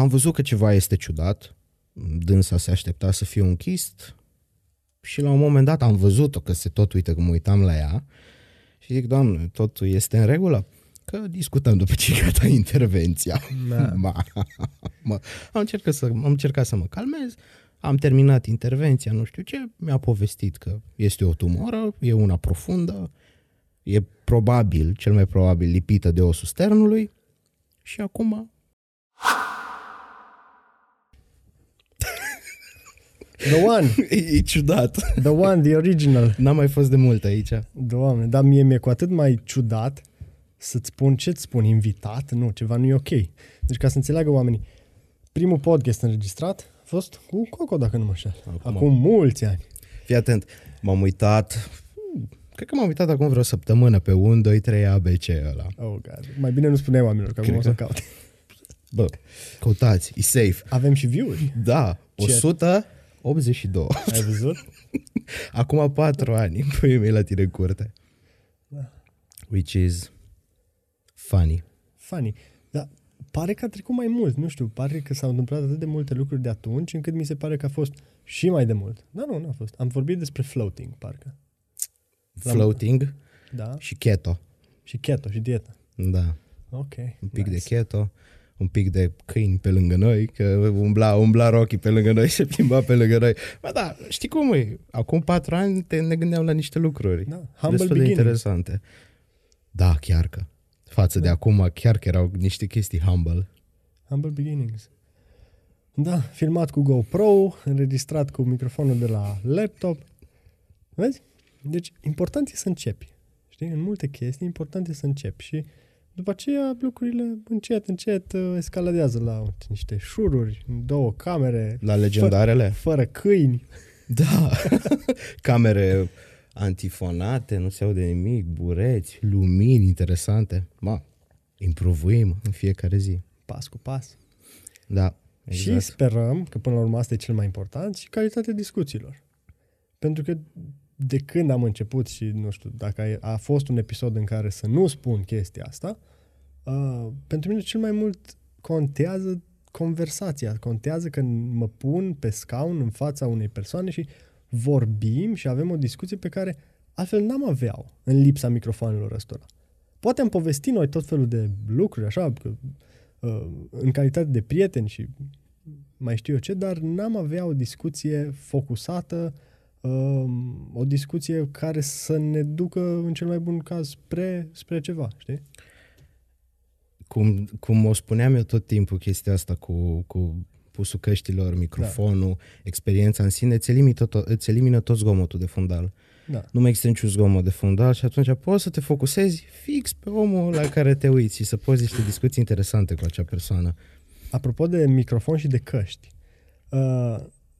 am văzut că ceva este ciudat, dânsa se aștepta să fie un chist și la un moment dat am văzut-o că se tot uită că mă uitam la ea și zic, doamne, totul este în regulă? Că discutăm după ce e gata intervenția. Da. Ma, mă, am, încercat să, am încercat să mă calmez, am terminat intervenția, nu știu ce, mi-a povestit că este o tumoră, e una profundă, e probabil, cel mai probabil, lipită de osul sternului și acum The one, e, e ciudat. the one, the original. N-am mai fost de mult aici. Doamne, dar mie mi-e cu atât mai ciudat să-ți spun ce-ți spun, invitat? Nu, ceva nu e ok. Deci ca să înțeleagă oamenii, primul podcast înregistrat a fost cu Coco, dacă nu mă înșel. Acum. Acum mulți ani. Fii atent, m-am uitat, cred că m-am uitat acum vreo săptămână pe 1, 2, 3 ABC ăla. Oh, God. Mai bine nu spuneai oamenilor, că acum Cred o să că- caute. Bă, căutați, e safe. Avem și view-uri. Da, Ce? 182. Ai văzut? Acum 4 ani, pui mei la tine în curte. Da. Which is funny. Funny. Dar pare că a trecut mai mult, nu știu, pare că s-au întâmplat atât de multe lucruri de atunci, încât mi se pare că a fost și mai de mult. Da, nu, nu a fost. Am vorbit despre floating, parcă. L-am- Floating Da? și keto. Și keto și dieta. Da, Ok. un pic nice. de keto, un pic de câini pe lângă noi, că umbla, umbla Rocky pe lângă noi, se plimba pe lângă noi. Bă, da, știi cum e? Acum patru ani te, ne gândeam la niște lucruri Da, humble destul de beginnings. interesante. Da, chiar că. Față de Da. acum, chiar că erau niște chestii humble. Humble beginnings. Da, filmat cu GoPro, înregistrat cu microfonul de la laptop. Vezi? Deci, important e să începi. Știi? În multe chestii, important e să începi. Și după aceea, lucrurile încet, încet uh, escaladează la niște șururi, două camere, La legendarele? fără câini. Da. Camere antifonate, nu se aude nimic, bureți, lumini interesante. Ma, improvuim în fiecare zi. Pas cu pas. Da, Și exact. sperăm că până la urmă asta e cel mai important și calitatea discuțiilor. Pentru că de când am început și nu știu dacă a, a fost un episod în care să nu spun chestia asta, uh, pentru mine cel mai mult contează conversația. Contează când mă pun pe scaun în fața unei persoane și vorbim și avem o discuție pe care altfel n-am avea în lipsa microfonelor ăstora. Poate am povestit noi tot felul de lucruri, așa, că, uh, în calitate de prieteni și mai știu eu ce, dar n-am avea o discuție focusată, um, o discuție care să ne ducă, în cel mai bun caz, spre, spre ceva, știi? Cum, cum o spuneam eu tot timpul chestia asta cu, cu pusul căștilor, microfonul, da. experiența în sine, îți elimină, tot, îți elimină tot zgomotul de fundal. Da. Nu mai există niciun zgomot de fundal și atunci poți să te focusezi fix pe omul la care te uiți și să poți niște discuții interesante cu acea persoană. Apropo de microfon și de căști, uh,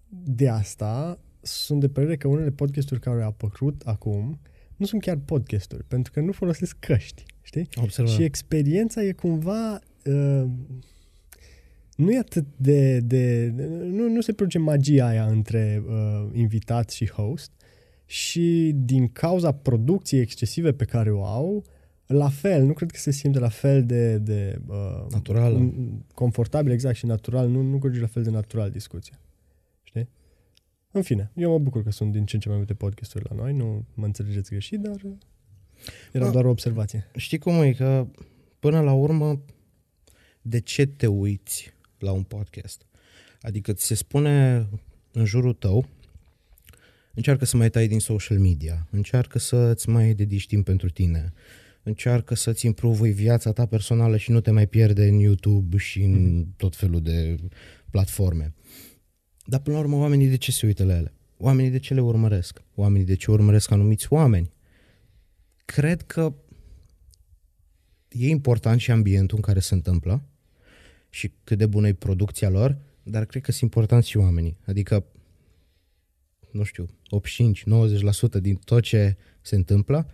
de asta sunt de părere că unele podcasturi care au apărut acum nu sunt chiar podcasturi, pentru că nu folosesc căști, știi? Observă. Și experiența e cumva... Uh, nu e atât de... de, de nu, nu se produce magia aia între uh, invitat și host și din cauza producției excesive pe care o au, la fel, nu cred că se simte la fel de... de uh, Naturală. n- Confortabil, exact, și natural. Nu, nu curge la fel de natural discuția. Știi? În fine, eu mă bucur că sunt din ce în ce mai multe podcasturi la noi, nu mă înțelegeți greșit, dar uh, era Da. doar o observație. Știi cum e? Că până la urmă, de ce te uiți la un podcast? Adică ți se spune în jurul tău, încearcă să mai tai din social media, încearcă să-ți mai dedici timp pentru tine, încearcă să-ți improvui viața ta personală și nu te mai pierde în YouTube și în tot felul de platforme. Dar până la urmă, oamenii de ce se uită la ele? Oamenii de ce le urmăresc? Oamenii de ce urmăresc anumiți oameni? Cred că e important și ambientul în care se întâmplă și cât de bună e producția lor, dar cred că sunt importanți și oamenii. Adică, nu știu, 85-90% din tot ce se întâmplă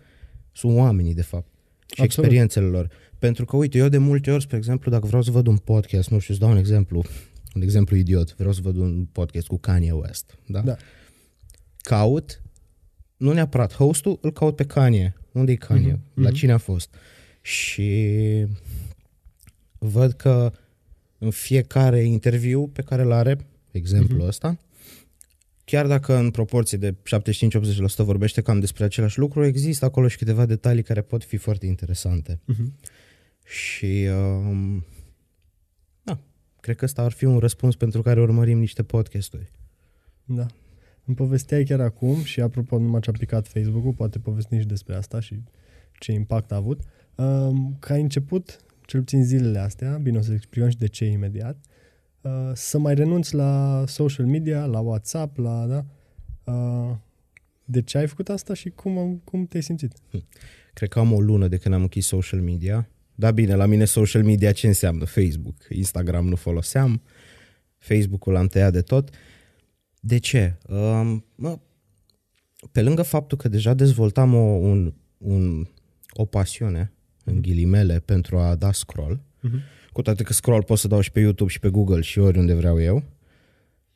sunt oamenii, de fapt. Și Absolut. experiențele lor. Pentru că, uite, eu de multe ori, spre exemplu, dacă vreau să văd un podcast, nu știu, îți dau un exemplu, un exemplu idiot, vreau să văd un podcast cu Kanye West, da? Da. Caut, nu neapărat hostul, îl caut pe Kanye. Unde e Kanye? Mhm, La mhm. cine a fost? Și văd că în fiecare interviu pe care îl are, exemplul Mhm. ăsta, chiar dacă în proporție de 75-80% vorbește cam despre același lucru, există acolo și câteva detalii care pot fi foarte interesante. Mhm. Și um, da, cred că ăsta ar fi un răspuns pentru care urmărim niște podcasturi. Da. Îmi povesteai chiar acum și apropo numai ce a picat Facebook-ul, poate povesti și despre asta și ce impact a avut, um, că ai început, cel puțin zilele astea, bine o să explicăm și de ce imediat, uh, să mai renunți la social media, la WhatsApp, la, da? Uh, de ce ai făcut asta și cum, cum te-ai simțit? Cred că am o lună de când am închis social media. Da, bine, la mine social media ce înseamnă? Facebook. Instagram nu foloseam. Facebook-ul l-am tăiat de tot. De ce? Um, mă, pe lângă faptul că deja dezvoltam o, un, un, o pasiune, în ghilimele, pentru a da scroll, Mhm. cu toate că scroll pot să dau și pe YouTube și pe Google și oriunde vreau eu,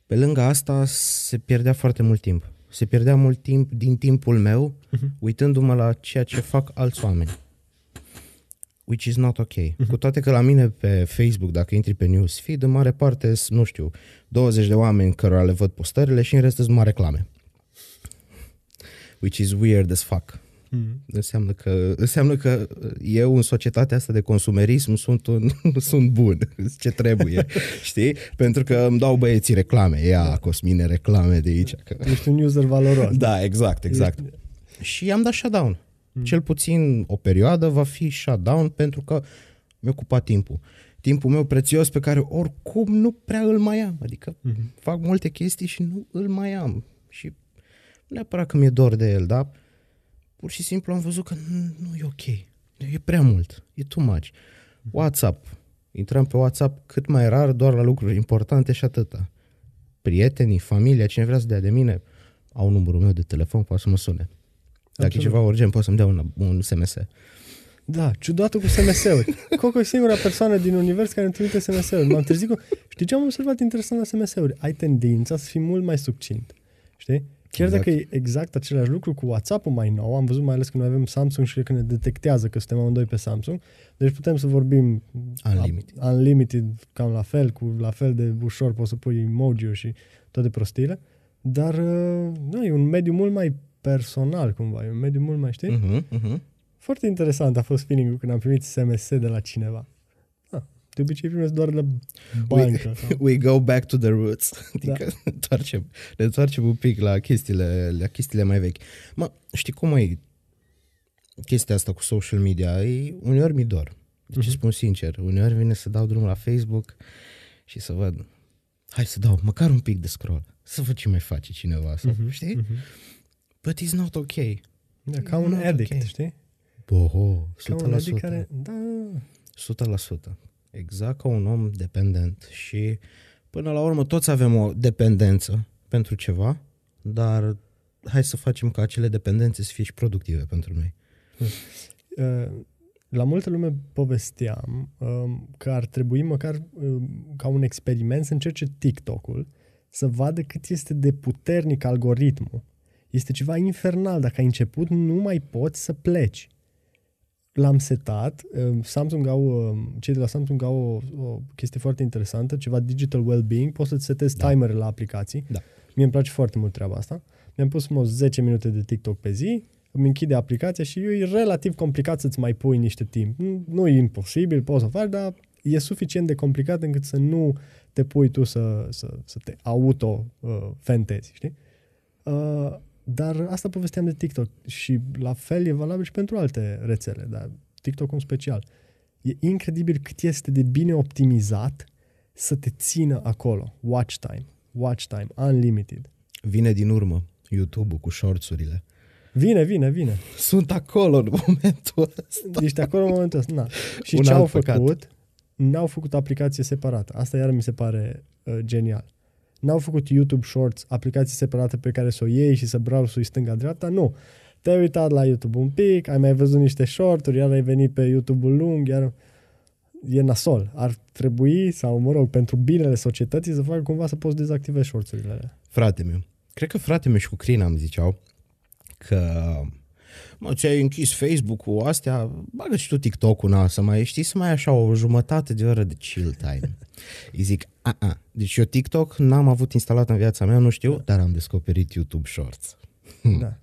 pe lângă asta se pierdea foarte mult timp. Se pierdea mult timp din timpul meu Mhm. uitându-mă la ceea ce fac alți oameni. Which is not ok. Cu toate că la mine pe Facebook, dacă intri pe news feed, în mare parte sunt, nu știu, 20 de oameni cărora le văd postările și în rest sunt numai reclame. Which is weird as fuck. Mhm. Înseamnă că, înseamnă că eu în societatea asta de consumerism sunt, un, sunt bun, ce trebuie, știi? Pentru că îmi dau băieții reclame, ia Cosmine reclame de aici. Că... Ești un user valoros. Da, exact, exact. Ești- Și i-am dat shutdown. Mm. Cel puțin o perioadă va fi shutdown pentru că mi-a ocupat timpul. Timpul meu prețios pe care oricum nu prea îl mai am. Adică Mhm. fac multe chestii și nu îl mai am. Și nu neapărat că mi-e dor de el, dar pur și simplu am văzut că nu, nu e ok. E prea mult. E too much. WhatsApp. Intram pe WhatsApp cât mai rar, doar la lucruri importante și atâta. Prietenii, familia, cine vrea să dea de mine, au numărul meu de telefon, poate să mă sune. Dacă Absolut. e ceva urgent, poate să-mi dea un, un SMS. Da, ciudată cu SMS-uri. Coco e singura persoană din univers care îmi trimite SMS-uri. M-am trezit cu... Știi ce am observat interesant la SMS-uri? Ai tendința să fii mult mai succint. Știi? Chiar Exact. dacă e exact același lucru cu WhatsApp-ul mai nou, am văzut mai ales că noi avem Samsung și cred că ne detectează că suntem amândoi pe Samsung, deci putem să vorbim Unlimited. unlimited cam la fel, cu la fel de ușor poți să pui emoji și toate prostiile, dar uh, nu, e un mediu mult mai personal cumva, e un mediu mult mai, știi? Uh-huh, uh-huh. Foarte interesant a fost feeling-ul când am primit SMS de la cineva. Ah, de obicei primesc doar la bancă. sau- We go back to the roots. Da. Adică ne întoarcem, ne întoarcem un pic la chestiile, la chestiile mai vechi. Mă, știi cum e chestia asta cu social media? E, uneori mi dor. Deci Mhm. spun sincer, uneori vine să dau drumul la Facebook și să văd hai să dau măcar un pic de scroll. Să văd ce mai face cineva. Sau, Mhm, Știi? mhm. But it's not ok. Da, ca un Not addict, ok. știi? Boho, 100%. Ca un addict care... Da, 100%. Exact ca un om dependent și până la urmă toți avem o dependență pentru ceva, dar hai să facem ca acele dependențe să fie și productive pentru noi. uh, la multă lume povesteam um, că ar trebui măcar um, ca un experiment să încerce TikTok-ul să vadă cât este de puternic algoritmul. Este ceva infernal. Dacă ai început, nu mai poți să pleci. L-am setat. um, Samsung au, um, cei de la Samsung au o, o chestie foarte interesantă, ceva digital well-being. Poți să-ți setezi Da. timere la aplicații. Da. Mie îmi place foarte mult treaba asta. Mi-am pus mă, 10 minute de TikTok pe zi, îmi închide aplicația și e relativ complicat să-ți mai pui niște timp. Nu, nu e imposibil, poți să faci, dar e suficient de complicat încât să nu te pui tu să, să, să te auto-fentezi, știi? Uh, dar asta povesteam de TikTok și la fel e valabil și pentru alte rețele, dar TikTok în special. E incredibil cât este de bine optimizat să te țină acolo. Watch time, watch time, unlimited. Vine din urmă YouTube-ul cu shorts-urile. Vine, vine, vine. Sunt acolo în momentul ăsta. Ești acolo în momentul ăsta. Na. Și Un ce au alt păcat. făcut? N-au făcut aplicație separată. Asta iar mi se pare uh, genial. N-au făcut YouTube Shorts, aplicație separată pe care să o iei și să browsui stânga-dreapta. Nu. Te-ai uitat la YouTube un pic, ai mai văzut niște shorturi, iar ai venit pe YouTube-ul lung, iar e nasol. Ar trebui, sau mă rog, pentru binele societății să facă cumva să poți dezactivezi shorts-urile alea. Frate meu. Cred că frate meu și cu Crina îmi ziceau că Mă, ți-ai închis Facebook-ul, astea, bagă și tu TikTok-ul, na, să mai știi, să mai ai așa o jumătate de oră de chill time. Îi zic, a, a. Deci eu TikTok n-am avut instalat în viața mea, nu știu, dar am descoperit YouTube Shorts. Da.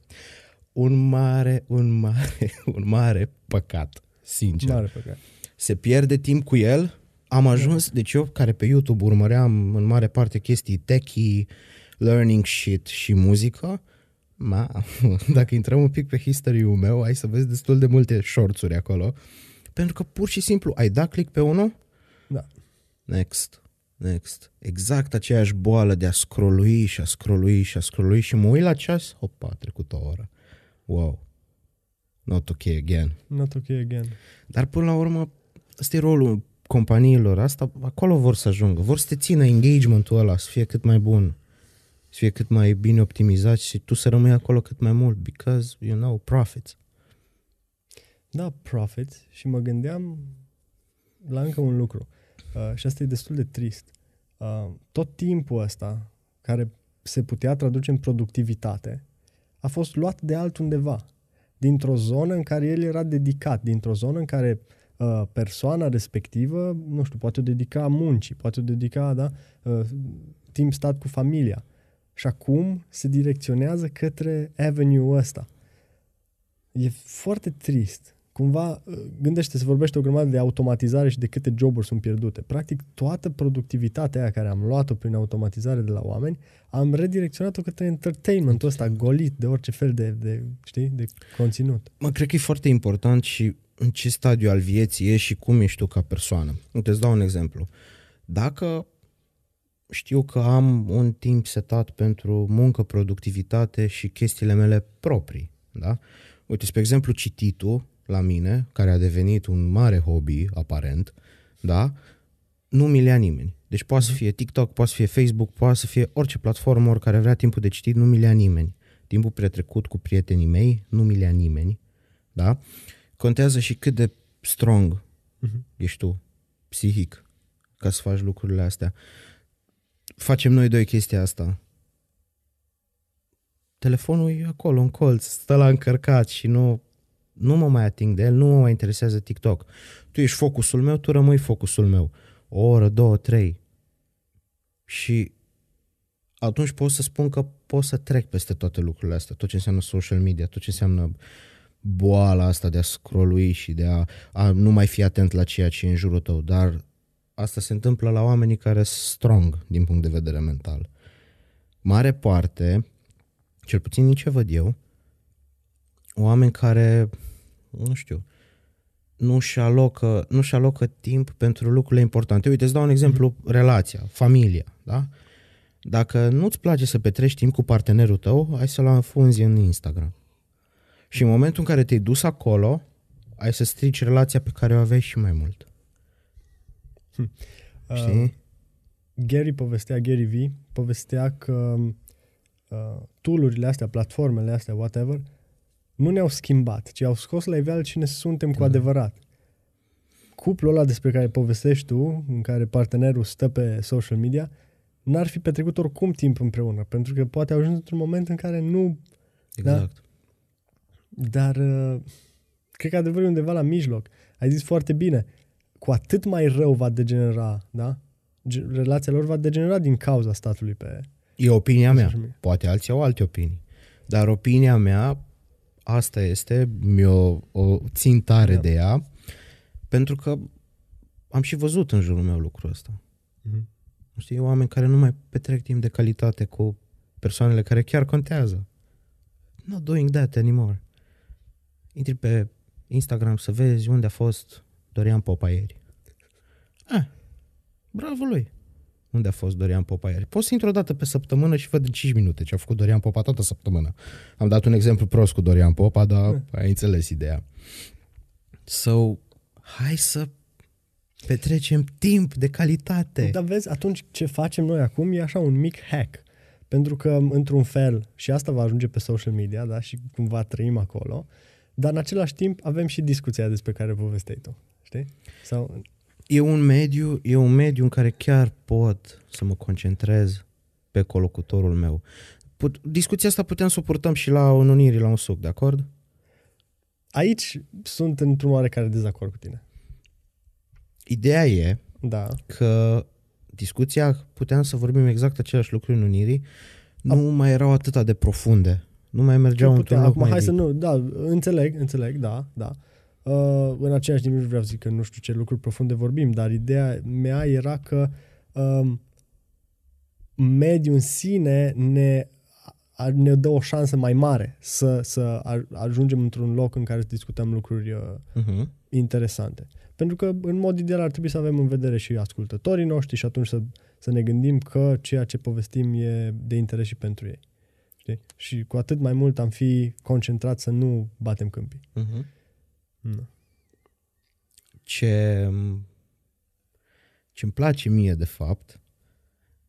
Un mare, un mare, un mare păcat, sincer. Mare păcat. Se pierde timp cu el, am ajuns, deci eu care pe YouTube urmăream în mare parte chestii techie, learning shit și muzică, ma, dacă intrăm un pic pe history-ul meu, ai să vezi destul de multe shortsuri acolo, pentru că pur și simplu ai dat click pe unul, Da. next, next. Exact aceeași boală de a scrollui și a scrollui și a scrollui și mă uit la ceas, opa, a trecut o oră. Wow. Not ok again. Not ok again. Dar până la urmă, ăsta e rolul companiilor, asta, acolo vor să ajungă, vor să te țină engagementul ăla, să fie cât mai bun, să fie cât mai bine optimizat și tu să rămâi acolo cât mai mult, because, you know, profits. Da, profits. Și mă gândeam la încă un lucru. Uh, și asta e destul de trist. Uh, tot timpul ăsta, care se putea traduce în productivitate, a fost luat de altundeva. Dintr-o zonă în care el era dedicat, dintr-o zonă în care uh, persoana respectivă, nu știu, poate o dedica muncii, poate o dedica, da, uh, timp stat cu familia. Și acum se direcționează către avenue ăsta. E foarte trist. Cumva, uh, gândește, se vorbește o grămadă de automatizare și de câte joburi sunt pierdute. Practic, toată productivitatea aia care am luat-o prin automatizare de la oameni, am redirecționat-o către entertainmentul ăsta golit de orice fel de, de, știi, de conținut. Mă, cred că e foarte important și în ce stadiu al vieții ești și cum ești tu ca persoană. Uite, îți dau un exemplu. Dacă știu că am un timp setat pentru muncă, productivitate și chestiile mele proprii, da? Uite, spre exemplu, cititul la mine, care a devenit un mare hobby, aparent, da? Nu mi le ia nimeni. Deci poate să fie TikTok, poate să fie Facebook, poate să fie orice platformă, oricare vrea timpul de citit, nu mi le ia nimeni. Timpul petrecut cu prietenii mei, nu mi le ia nimeni, da? Contează și cât de strong Mhm. ești tu, psihic, ca să faci lucrurile astea. Facem noi doi chestia asta. Telefonul e acolo, în colț, stă la încărcat și nu, nu mă mai ating de el, nu mă mai interesează TikTok. Tu ești focusul meu, tu rămâi focusul meu. O oră, două, trei. Și atunci pot să spun că pot să trec peste toate lucrurile astea, tot ce înseamnă social media, tot ce înseamnă boala asta de a scrollui și de a, a nu mai fi atent la ceea ce e în jurul tău, dar asta se întâmplă la oamenii care sunt strong din punct de vedere mental. Mare parte, cel puțin nici ce văd eu, oameni care, nu știu, nu-și alocă, nu-și alocă timp pentru lucrurile importante. Uite, îți dau un exemplu, relația, familia, da? Dacă nu-ți place să petreci timp cu partenerul tău, hai să-l înfunzi în Instagram. Și în momentul în care te-ai dus acolo, ai să strici relația pe care o aveai și mai mult. Știi? Uh, Gary povestea, Gary V, povestea că uh, tool-urile astea, platformele astea, whatever, nu ne-au schimbat, ci au scos la iveală cine suntem cu Da. adevărat. Cuplul ăla despre care povestești tu, în care partenerul stă pe social media, n-ar fi petrecut oricum timp împreună, pentru că poate au ajuns într-un moment în care nu... Exact. Dar uh, cred că adevărul e undeva la mijloc. Ai zis foarte bine. Cu atât mai rău va degenera, da? Ge- Relația lor va degenera din cauza statului pe... E opinia mea. social media. Poate alții au alte opinii. Dar opinia mea, asta este, mi-o o țin tare Da. de ea, pentru că am și văzut în jurul meu lucrul ăsta. Mhm. Știi, oameni care nu mai petrec timp de calitate cu persoanele care chiar contează. Not doing that anymore. Intri pe Instagram să vezi unde a fost Dorian Popa ieri. Ah, bravo lui. Unde a fost Dorian Popa ieri? Poți să intru o dată pe săptămână și văd în 5 minute ce a făcut Dorian Popa toată săptămâna. Am dat un exemplu prost cu Dorian Popa, dar ai înțeles ideea. So, hai să petrecem timp de calitate. Dar vezi, atunci ce facem noi acum e așa un mic hack. Pentru că, într-un fel, și asta va ajunge pe social media, da, și cumva trăim acolo, dar în același timp avem și discuția despre care povesteai tu. Știi? Sau, E un mediu, e un mediu în care chiar pot să mă concentrez pe colocutorul meu. Put, discuția asta putem să o purtăm și la ununirii la un suc, de acord? aici sunt într-un oarecare dezacord cu tine. Ideea e Da. că discuția, puteam să vorbim exact același lucru în Unirii, nu mai erau atât de profunde. Nu mai mergeau într-un putea, loc acum mai hai deep. să nu, da, înțeleg, înțeleg, da, da. Uh, în același timp nu vreau să zic că nu știu ce lucruri profunde vorbim, dar ideea mea era că um, mediul în sine ne, a, ne dă o șansă mai mare să, să a- ajungem într-un loc în care să discutăm lucruri uh, Mhm. interesante. Pentru că, în mod ideal, ar trebui să avem în vedere și ascultătorii noștri și atunci să, să ne gândim că ceea ce povestim e de interes și pentru ei. Știi? Și cu atât mai mult am fi concentrat să nu batem câmpii. Mhm. Nu. Ce ce îmi place mie de fapt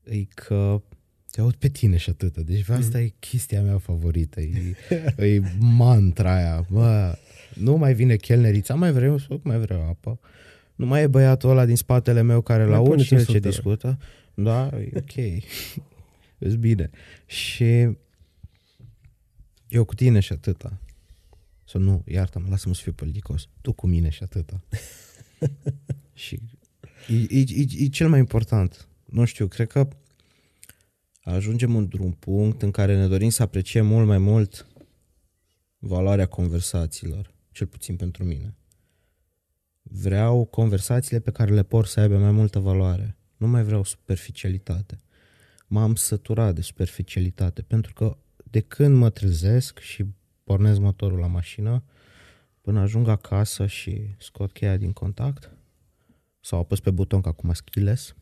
e că te aud pe tine și atâta. Deci asta e chestia mea favorită. E, e mantra aia. Bă, nu mai vine chelnerița, mai vreau, mai vreau apă. Nu mai e băiatul ăla din spatele meu care Mai la aud puneți și el în ce subtere. discută. Da, e ok. Îți bine. Și eu cu tine și atâta. Sau nu, iartă-mă, lasă-mă să fiu politicos. Tu cu mine și atâta. și e, e, e, e cel mai important. Nu știu, cred că ajungem într-un punct în care ne dorim să apreciem mult mai mult valoarea conversațiilor, cel puțin pentru mine. Vreau conversațiile pe care le pot să aibă mai multă valoare. Nu mai vreau superficialitate. M-am săturat de superficialitate, pentru că de când mă trezesc și pornesc motorul la mașină, până ajung acasă și scot cheia din contact, sau apăs pe buton, că acum schiles,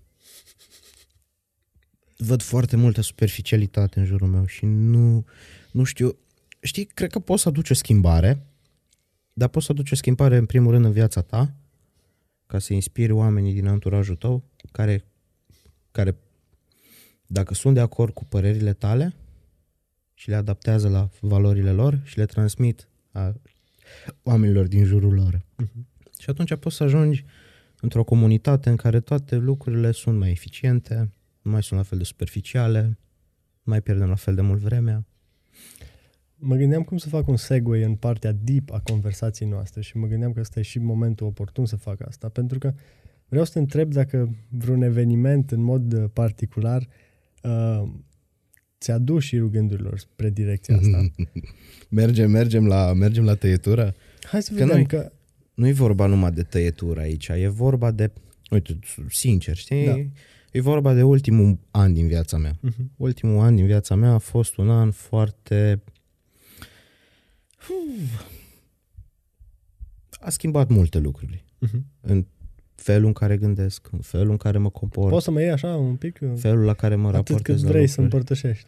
văd foarte multă superficialitate în jurul meu și nu, nu știu, știi, cred că poți să aduci o schimbare, dar poți să aduci o schimbare în primul rând în viața ta, ca să inspiri oamenii din anturajul tău, care, care dacă sunt de acord cu părerile tale și le adaptează la valorile lor și le transmit a oamenilor din jurul lor. Și atunci poți să ajungi într-o comunitate în care toate lucrurile sunt mai eficiente, nu mai sunt la fel de superficiale, nu mai pierdem la fel de mult vremea. Mă gândeam cum să fac un segue în partea deep a conversației noastre și mă gândeam că ăsta e și momentul oportun să fac asta, pentru că vreau să te întreb dacă vreun eveniment în mod uh, particular uh, ți-a dus și gândurilor spre direcția asta. Mergem, mergem la, mergem la tăietură? Hai să Că vedem noi- că... Nu e vorba numai de tăietură aici, e vorba de, uite, sincer, știi? Da. E vorba de ultimul an din viața mea. Uh-huh. Ultimul an din viața mea a fost un an foarte... A schimbat multe lucruri. Uh-huh. În felul în care gândesc, în felul în care mă comport, Poți să mă iei așa un pic? uh, felul la care mă Atât cât raportez la vrei să lucruri. împărtășești.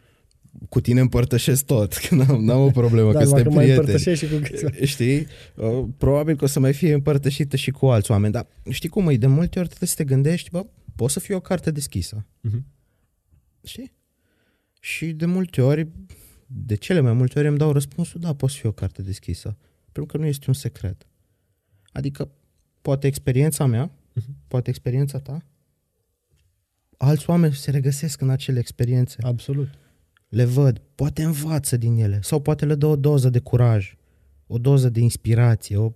Cu tine împărtășesc tot, că n-am, n-am o problemă, Da, că dacă suntem mai prieteni. împărtășești și cu câțiva. Știi? Uh, Probabil că o să mai fie împărtășită și cu alți oameni, dar știi cum e? De multe ori trebuie să te gândești, bă, pot să fie o carte deschisă. Mhm. Știi? Și de multe ori, de cele mai multe ori îmi dau răspunsul, da, poți fi o carte deschisă. Pentru că nu este un secret. Adică, poate experiența mea, Mhm. Poate experiența ta, alți oameni se regăsesc în acele experiențe Absolut. le văd, poate învață din ele sau poate le dă o doză de curaj, o doză de inspirație, o,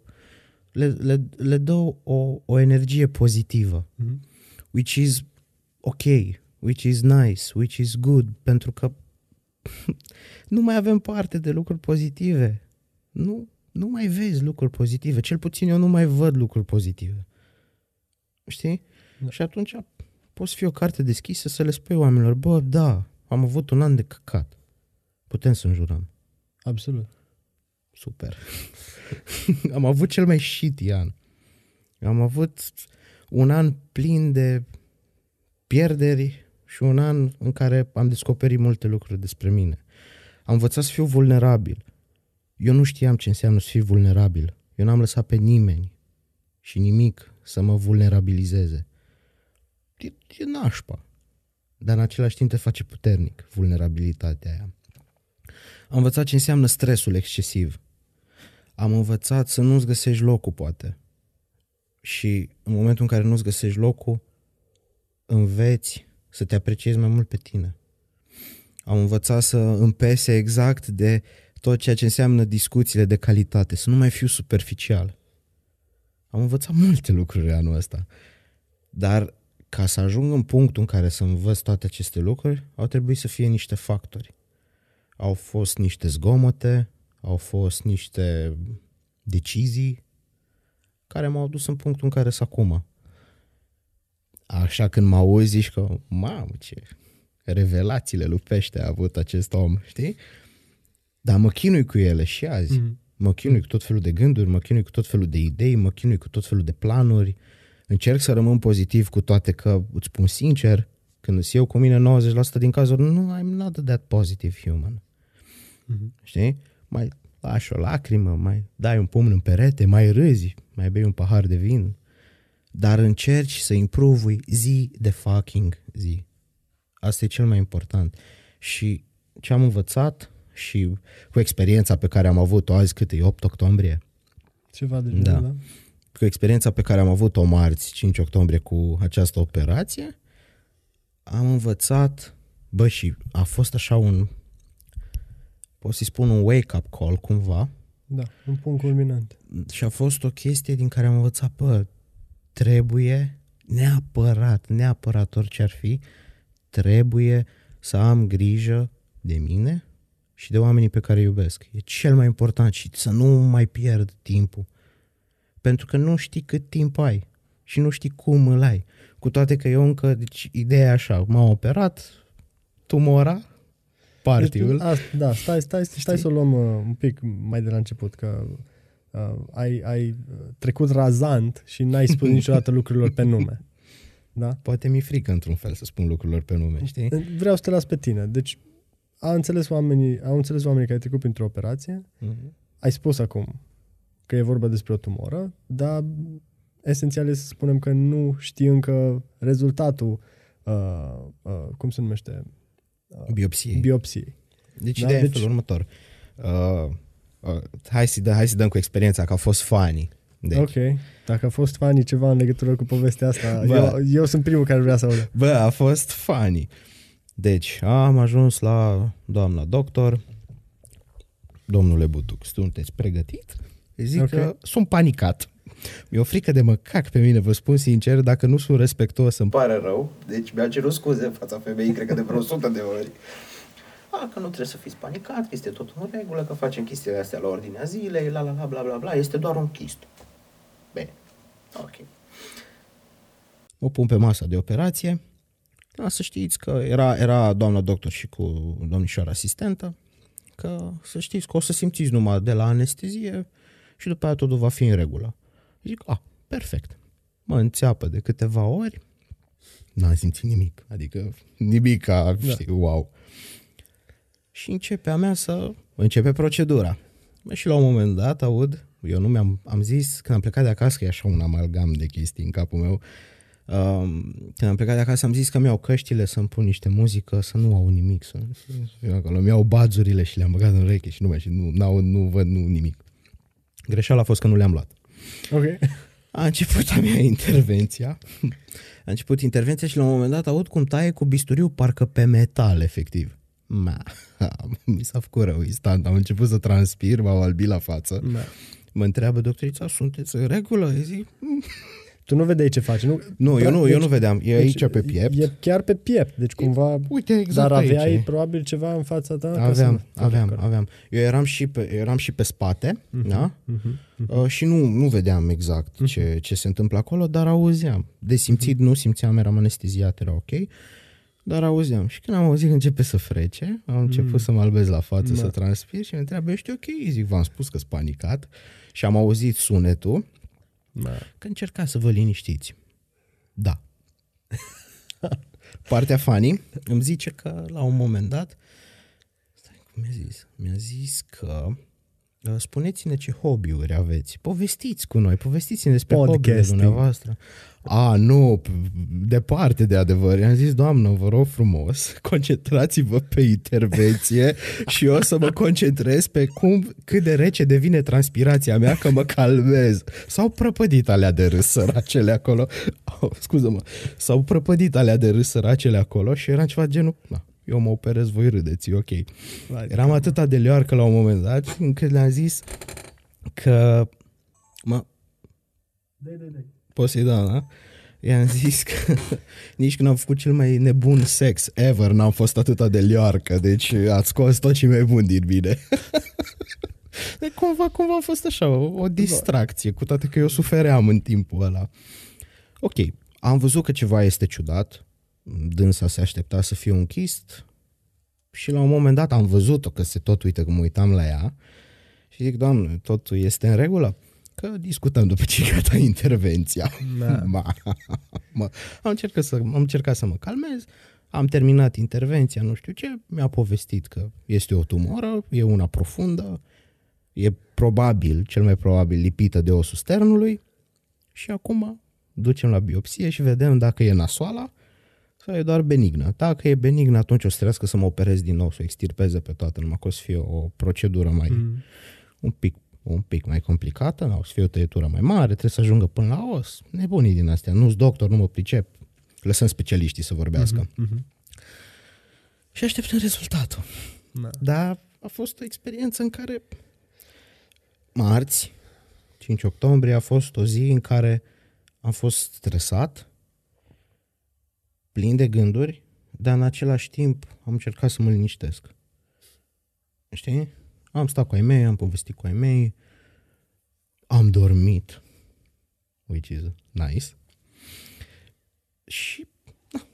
le, le, le dă o, o energie pozitivă, Mhm. which is ok, which is nice, which is good, pentru că nu mai avem parte de lucruri pozitive. Nu, nu mai vezi lucruri pozitive. Cel puțin eu nu mai văd lucruri pozitive. Știi? Da. Și atunci poți fi o carte deschisă să le spui oamenilor, bă, da, am avut un an de căcat. Putem să înjurăm. Absolut. Super. am avut cel mai shitty an. Am avut un an plin de pierderi și un an în care am descoperit multe lucruri despre mine. Am învățat să fiu vulnerabil. Eu nu știam ce înseamnă să fiu vulnerabil. Eu n-am lăsat pe nimeni și nimic să mă vulnerabilizeze. E, e nașpa. Dar în același timp te face puternic vulnerabilitatea aia. Am învățat ce înseamnă stresul excesiv. Am învățat să nu-ți găsești locul, poate. Și în momentul în care nu-ți găsești locul, înveți să te apreciezi mai mult pe tine. Am învățat să îmi pese exact de tot ceea ce înseamnă discuțiile de calitate, să nu mai fiu superficial. Am învățat multe lucruri anul ăsta. Dar ca să ajung în punctul în care să învăț toate aceste lucruri, au trebuit să fie niște factori. Au fost niște zgomote, au fost niște decizii care m-au dus în punctul în care sunt acum. Așa când mă auzi, zici că, mamă, ce revelațiile lui Pește a avut acest om, știi? Dar mă chinui cu ele și azi. Mm. Mă chinui cu tot felul de gânduri, mă chinui cu tot felul de idei, mă chinui cu tot felul de planuri. Încerc să rămân pozitiv cu toate că, îți spun sincer, când îți eu cu mine 90% din cazuri, nu, I'm not that positive human. Mm-hmm. Știi? Mai lași o lacrimă, mai dai un pumn în perete, mai râzi, mai bei un pahar de vin, dar încerci să improvui zi de fucking zi. Asta e cel mai important. Și ce am învățat și cu experiența pe care am avut-o azi, cât e 8 octombrie? Ceva de genul, da. da. Cu experiența pe care am avut-o marți, 5 octombrie, cu această operație, am învățat, bă, și a fost așa un, pot să-i spun un wake-up call cumva. Da, un punct culminant. Și a fost o chestie din care am învățat, bă, trebuie neapărat, neapărat orice ar fi, trebuie să am grijă de mine și de oamenii pe care îi iubesc. E cel mai important și să nu mai pierd timpul. Pentru că nu știi cât timp ai și nu știi cum îl ai. Cu toate că eu încă, deci ideea e așa, m-am operat, tumora, partiul. Deci, da, stai, stai, stai să o luăm uh, un pic mai de la început, că uh, ai, ai trecut razant și n-ai spus niciodată lucrurilor pe nume. Da? Poate mi-e frică într-un fel să spun lucrurilor pe nume, știi? Vreau să te las pe tine. Deci a înțeles oamenii, au înțeles oamenii care au trecut printr-o operație, uh-huh. ai spus acum că e vorba despre o tumoră, dar esențial este să spunem că nu știi încă rezultatul, uh, uh, cum se numește? Uh, biopsiei. biopsiei. Deci da? ideea deci... e felul următor. Uh, uh, hai, să, hai să dăm cu experiența că a fost funny. Deci. Ok. Dacă a fost funny ceva în legătură cu povestea asta, Bă, eu, eu sunt primul care vrea să audă. Bă, a fost funny. Deci, am ajuns la doamna doctor, domnule Butuc, sunteți pregătit? Zic okay. că sunt panicat. Mi-e o frică de mă cac pe mine, vă spun sincer, dacă nu sunt respectuos îmi pare rău. Deci mi-a cerut scuze în fața femeii, cred că de vreo 100 de ori. A, că nu trebuie să fiți panicat, că este tot în regulă, că facem chestiile astea la ordinea zilei, la la la bla bla bla, este doar un chist. Bine, ok. O pun pe masa de operație, da, să știți că era, era doamna doctor și cu domnișoara asistentă, că să știți că o să simțiți numai de la anestezie și după aia totul va fi în regulă. Zic, a, perfect. Mă înțeapă de câteva ori, n-am simțit nimic, adică nimic ca, da. știi, wow. Și începe a mea să, începe procedura. Și la un moment dat aud, eu nu mi-am, am zis, când am plecat de acasă, că e așa un amalgam de chestii în capul meu, Um, când am plecat de acasă am zis că mi-au căștile să-mi pun niște muzică, să nu au nimic. Să, să, acolo. Mi-au bazurile și le-am băgat în ureche și nu mai și nu, nu, nu văd nu, nimic. Greșeala a fost că nu le-am luat. Ok. A început a mea intervenția. A început intervenția și la un moment dat aud cum taie cu bisturiu parcă pe metal, efectiv. Ma, mi s-a făcut rău instant. Am început să transpir, m-au albit la față. Ma. Mă întreabă doctorița, sunteți în regulă? Eu zic, mm. Tu nu vedeai ce faci, nu? Nu, eu nu, deci, eu nu vedeam. E deci, aici pe piept. E chiar pe piept, deci cumva... Uite, exact Dar aveai aici. probabil ceva în fața ta? Aveam, aveam, aveam, aveam. Eu eram și pe, eram și pe spate, uh-huh, da? Uh-huh, uh-huh. Uh, și nu, nu vedeam exact uh-huh. ce, ce se întâmplă acolo, dar auzeam. De simțit uh-huh. nu simțeam, eram anesteziat, era ok. Dar auzeam. Și când am auzit că începe să frece, am început mm. să mă albez la față, da. să transpir și mă întreabă, ești ok? Zic, v-am spus că-s panicat. Și am auzit sunetul da. Că încercați să vă liniștiți. Da. Partea funny îmi zice că la un moment dat, stai, cum mi-a zis? Mi-a zis că uh, spuneți-ne ce hobby-uri aveți. Povestiți cu noi, povestiți-ne despre hobby-urile dumneavoastră. A, nu, departe de adevăr. I-am zis, doamnă, vă rog frumos, concentrați-vă pe intervenție și eu o să mă concentrez pe cum, cât de rece devine transpirația mea, că mă calmez. S-au prăpădit alea de râs săracele acolo. Oh, scuză-mă. S-au prăpădit alea de râs săracele acolo și era ceva genul, na, eu mă operez, voi râdeți, e ok. Vai, Eram atât de leoarcă la un moment dat, încât le-am zis că, mă, Dai, dai, dai. Poseidon, da? I-am zis că nici când am făcut cel mai nebun sex ever n-am fost atât de leoarcă, deci ați scos tot ce mai bun din mine. De cumva, cumva a fost așa, o, o distracție, cu toate că eu sufeream în timpul ăla. Ok, am văzut că ceva este ciudat, dânsa se aștepta să fie un chist și la un moment dat am văzut-o că se tot uită când mă uitam la ea și zic, doamne, totul este în regulă? Că discutăm după ce e gata intervenția. Da. Ma, mă, am, încercat să, am încercat să mă calmez, am terminat intervenția, nu știu ce, mi-a povestit că este o tumoră, e una profundă, e probabil, cel mai probabil, lipită de osul sternului și acum ducem la biopsie și vedem dacă e nasoala sau e doar benignă. Dacă e benignă, atunci o să trebuiască să mă operez din nou, să o extirpeze pe toată, numai că o să fie o procedură mai, Mm. un pic un pic mai complicată, nu, o să fie o tăietură mai mare, trebuie să ajungă până la os. Nebunii din astea, nu-s doctor, nu mă pricep. Lăsăm specialiștii să vorbească. Mhm. Și așteptăm rezultatul. Da. Dar a fost o experiență în care marți, 5 octombrie, a fost o zi în care am fost stresat, plin de gânduri, dar în același timp am încercat să mă liniștesc. Știi? Am stat cu ai mei, am povestit cu ai mei, am dormit, which is nice. Și na,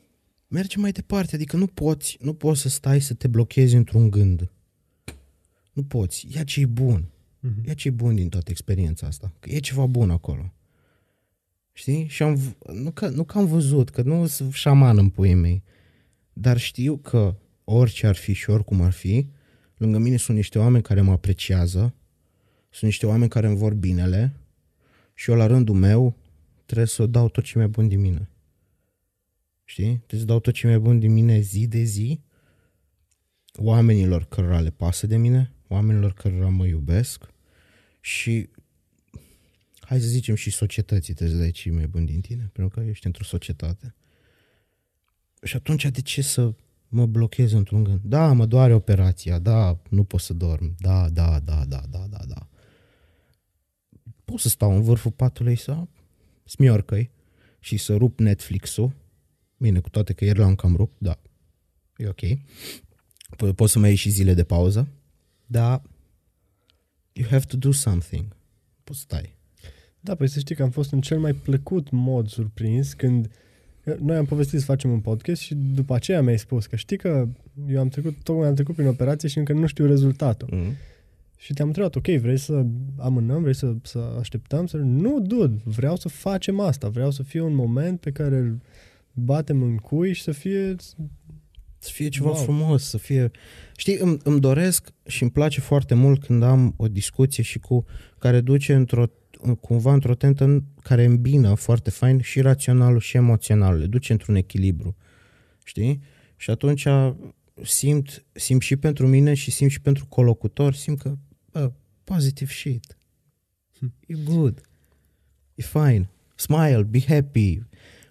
merge mai departe, adică nu poți, nu poți să stai să te blochezi într-un gând. Nu poți. Ia ce-i bun. Mhm. Ia ce-i bun din toată experiența asta. Că e ceva bun acolo. Știi? Și am, v- nu, că, nu că am văzut, că nu sunt șaman în puii mei, dar știu că orice ar fi și oricum ar fi, lângă mine sunt niște oameni care mă apreciază, sunt niște oameni care îmi vor binele și eu la rândul meu trebuie să dau tot ce mai bun din mine. Știi? Trebuie să dau tot ce mai bun din mine zi de zi oamenilor cărora le pasă de mine, oamenilor cărora mă iubesc și hai să zicem și societății trebuie să dai ce mai bun din tine, pentru că ești într-o societate. Și atunci de ce să mă blochez într-un gând? Da, mă doare operația, da, nu pot să dorm, da, da, da, da, da, da, da. Pot să stau în vârful patului să smiorcăi și să rup Netflix-ul. Bine, cu toate că ieri l-am cam rupt, da, e ok. Po- Poți să mai iei și zile de pauză, dar you have to do something. Poți să stai. Da, păi să știi că am fost în cel mai plăcut mod surprins când noi am povestit să facem un podcast și după aceea mi-ai spus că știi că eu am trecut, tocmai am trecut prin operație și încă nu știu rezultatul. Mm. Și te-am întrebat, ok, vrei să amânăm, vrei să, să așteptăm? Să... Nu, dude, vreau să facem asta, vreau să fie un moment pe care îl batem în cui și să fie... Să fie ceva Wow. wow. frumos, să fie... Știi, îmi, îmi doresc și îmi place foarte mult când am o discuție și cu care duce într-o cumva într-o tentă în care îmbină foarte fain și raționalul și emoționalul, le duce într-un echilibru, știi? Și atunci simt, simt și pentru mine și simt și pentru colocutor, simt că, bă, positive shit, e good, e fine, smile, be happy,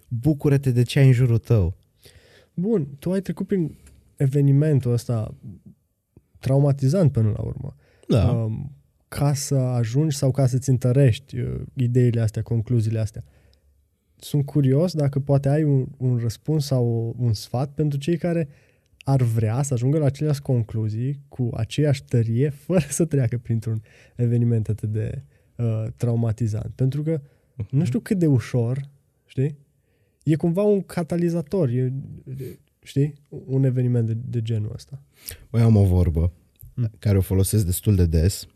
bucură-te de ce ai în jurul tău. Bun, tu ai trecut prin evenimentul ăsta traumatizant până la urmă. Da. um, ca să ajungi sau ca să-ți întărești uh, ideile astea, concluziile astea. Sunt curios dacă poate ai un, un răspuns sau un sfat pentru cei care ar vrea să ajungă la aceleași concluzii cu aceeași tărie fără să treacă printr-un eveniment atât de uh, traumatizant. Pentru că nu știu cât de ușor, știi? E cumva un catalizator, e, știi? Un eveniment de, de genul ăsta. Băi, am o vorbă Mm. care o folosesc destul de des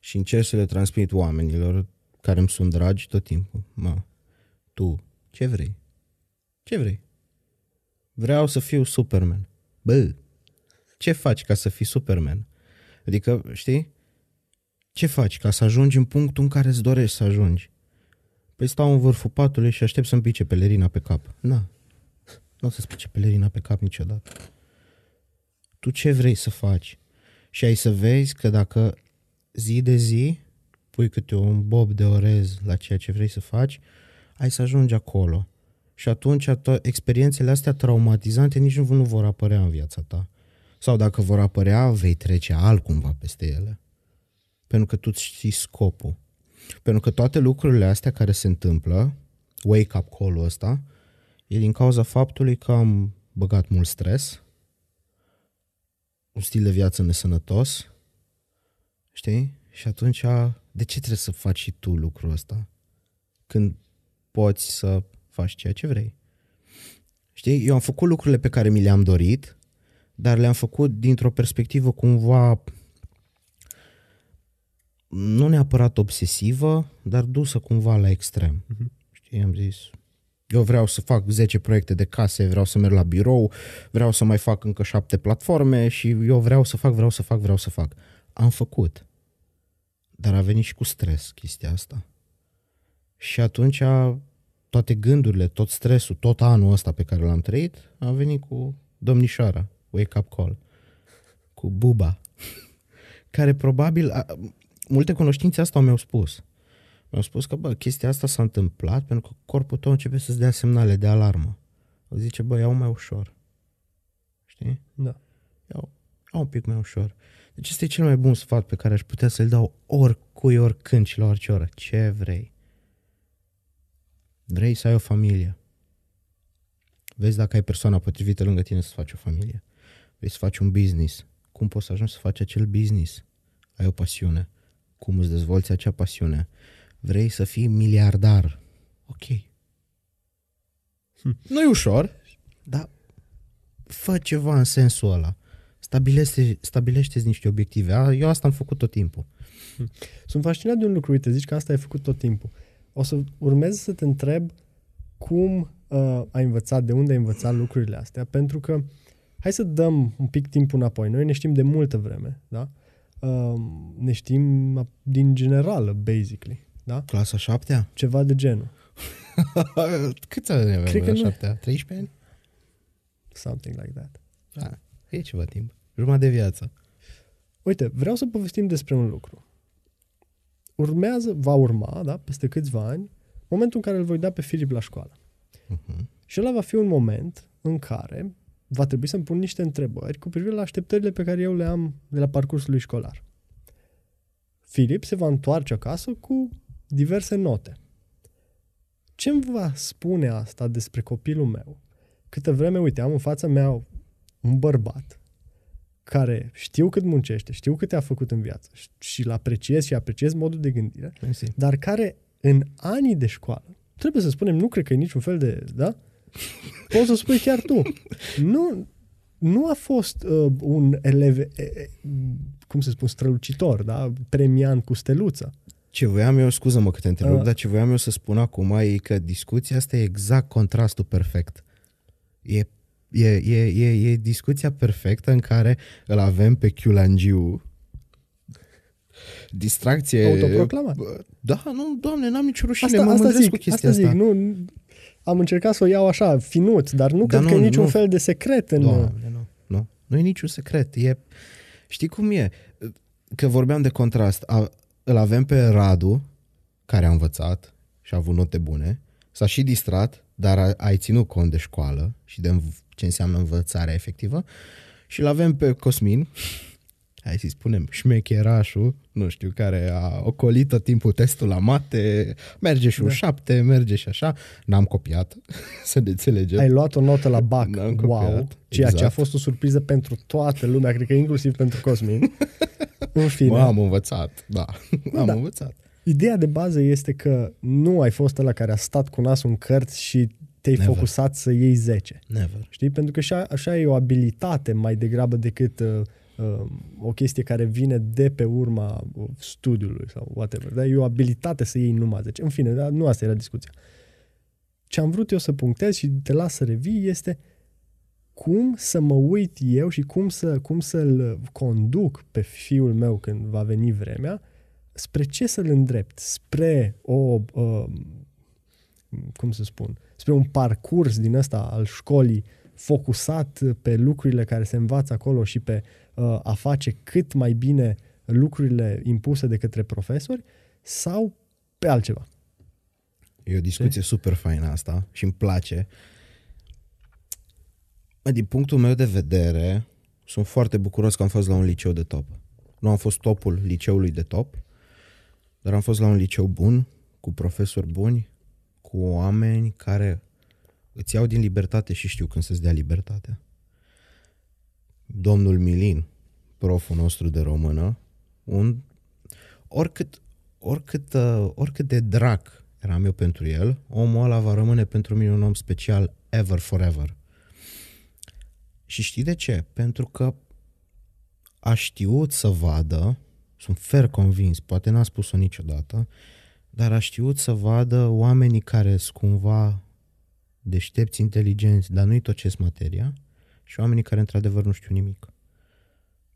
și încerc să le transmit oamenilor care îmi sunt dragi tot timpul. Mă, tu, ce vrei? Ce vrei? Vreau să fiu Superman. Bă, ce faci ca să fii Superman? Adică, știi? Ce faci ca să ajungi în punctul în care îți dorești să ajungi? Păi stau în vârful patului și aștept să-mi pice pelerina pe cap. Na, nu o să-ți pice pelerina pe cap niciodată tu ce vrei să faci și ai să vezi că dacă zi de zi pui câte un bob de orez la ceea ce vrei să faci, ai să ajungi acolo. Și atunci to- experiențele astea traumatizante nici nu, nu vor apărea în viața ta. Sau dacă vor apărea, vei trece altcumva peste ele. Pentru că tu știi scopul. Pentru că toate lucrurile astea care se întâmplă, wake-up call-ul ăsta, e din cauza faptului că am băgat mult stres, un stil de viață nesănătos, știi? Și atunci, de ce trebuie să faci și tu lucrul ăsta? Când poți să faci ceea ce vrei. Știi? Eu am făcut lucrurile pe care mi le-am dorit, dar le-am făcut dintr-o perspectivă cumva nu neapărat obsesivă, dar dusă cumva la extrem. Uh-huh. Știi, am zis, eu vreau să fac 10 proiecte de case, vreau să merg la birou, vreau să mai fac încă 7 platforme și eu vreau să fac, vreau să fac, vreau să fac. Am făcut. Dar a venit și cu stres chestia asta. Și atunci toate gândurile, tot stresul, tot anul ăsta pe care l-am trăit, a venit cu domnișoara, wake up call, cu buba, care probabil, a, multe cunoștințe asta mi-au spus. Mi-au spus că, bă, chestia asta s-a întâmplat pentru că corpul tău începe să-ți dea semnale de alarmă. O zice, bă, iau mai ușor. Știi? Da. Iau, iau un pic mai ușor. Deci este cel mai bun sfat pe care aș putea să-l dau oricui, oricând și la orice oră. Ce vrei? Vrei să ai o familie. Vezi dacă ai persoana potrivită lângă tine să faci o familie. Vrei să faci un business. Cum poți să ajungi să faci acel business? Ai o pasiune. Cum îți dezvolți acea pasiune? Vrei să fii miliardar. Ok. Hm. Nu e ușor, dar fă ceva în sensul ăla. Stabilește, stabilește niște obiective. Eu asta am făcut tot timpul. Hm. Sunt fascinat de un lucru. Uite, zici că asta ai făcut tot timpul o să urmez să te întreb cum uh, ai învățat, de unde ai învățat lucrurile astea, pentru că hai să dăm un pic timp înapoi. Noi ne știm de multă vreme, da? Uh, ne știm din generală, basically, da? Clasa șaptea? Ceva de genul. Câți ani avem Cred că șaptea? 13 ani? Something like that. Da, e ceva timp. Jumătate de viață. Uite, vreau să povestim despre un lucru urmează, va urma, da, peste câțiva ani, momentul în care îl voi da pe Filip la școală. Uh-huh. Și ăla va fi un moment în care va trebui să-mi pun niște întrebări cu privire la așteptările pe care eu le am de la parcursul lui școlar. Filip se va întoarce acasă cu diverse note. Ce îmi va spune asta despre copilul meu? Câte vreme, uite, am în fața mea un bărbat care știu cât muncește, știu cât a făcut în viață și îl apreciez și apreciez modul de gândire, Mersi. dar care în anii de școală, trebuie să spunem, nu cred că e niciun fel de, da? Poți să spui chiar tu. Nu, nu a fost uh, un elev, e, cum să spun, strălucitor, da? Premian cu steluță. Ce voiam eu, scuză-mă că te întreb, uh. dar ce voiam eu să spun acum e că discuția asta e exact contrastul perfect. E E, e, e, e discuția perfectă în care îl avem pe Chiulangiu distracție. Autoproclamat. Da, nu, doamne, n-am nicio rușine, asta, mă asta zic, cu chestia asta. Zic, nu, am încercat să o iau așa, finut, dar nu dar cred nu, că e niciun nu, fel de secret în... Doamne, nu, nu, nu e niciun secret. E, știi cum e? Că vorbeam de contrast. A, îl avem pe Radu, care a învățat și a avut note bune, s-a și distrat, dar a, ai ținut cont de școală și de ce înseamnă învățarea efectivă. Și îl avem pe Cosmin, hai să-i spunem, șmecherașul, nu știu, care a ocolit tot timpul testul la mate, merge și un da. șapte, merge și așa. N-am copiat, să ne înțelegem. Ai luat o notă la BAC, N-am wow, copiat, ceea exact. ce a exact. fost o surpriză pentru toată lumea, cred că inclusiv pentru Cosmin. în fine. Mă, am învățat, da, am da. învățat. Ideea de bază este că nu ai fost ăla care a stat cu nasul în cărți și te-ai Never. focusat să iei 10. Never. Știi? Pentru că așa, așa e o abilitate mai degrabă decât uh, uh, o chestie care vine de pe urma uh, studiului sau whatever. Dar e o abilitate să iei numai 10. În fine, dar nu asta era discuția. Ce am vrut eu să punctez și te las să revii este cum să mă uit eu și cum, să, cum să-l conduc pe fiul meu când va veni vremea, spre ce să-l îndrept? Spre o, uh, cum să spun, spre un parcurs din ăsta al școlii focusat pe lucrurile care se învață acolo și pe uh, a face cât mai bine lucrurile impuse de către profesori sau pe altceva? E o discuție super faină asta și îmi place. Din punctul meu de vedere, sunt foarte bucuros că am fost la un liceu de top. Nu am fost topul liceului de top, dar am fost la un liceu bun, cu profesori buni, cu oameni care îți iau din libertate și știu când să-ți dea libertatea. Domnul Milin, proful nostru de română, un oricât, oricât, uh, oricât de drac eram eu pentru el, omul ăla va rămâne pentru mine un om special ever, forever. Și știi de ce? Pentru că a știut să vadă, sunt fer convins, poate n-a spus-o niciodată, dar a știut să vadă oamenii care sunt cumva deștepți, inteligenți, dar nu-i tot ce materia, și oamenii care într-adevăr nu știu nimic.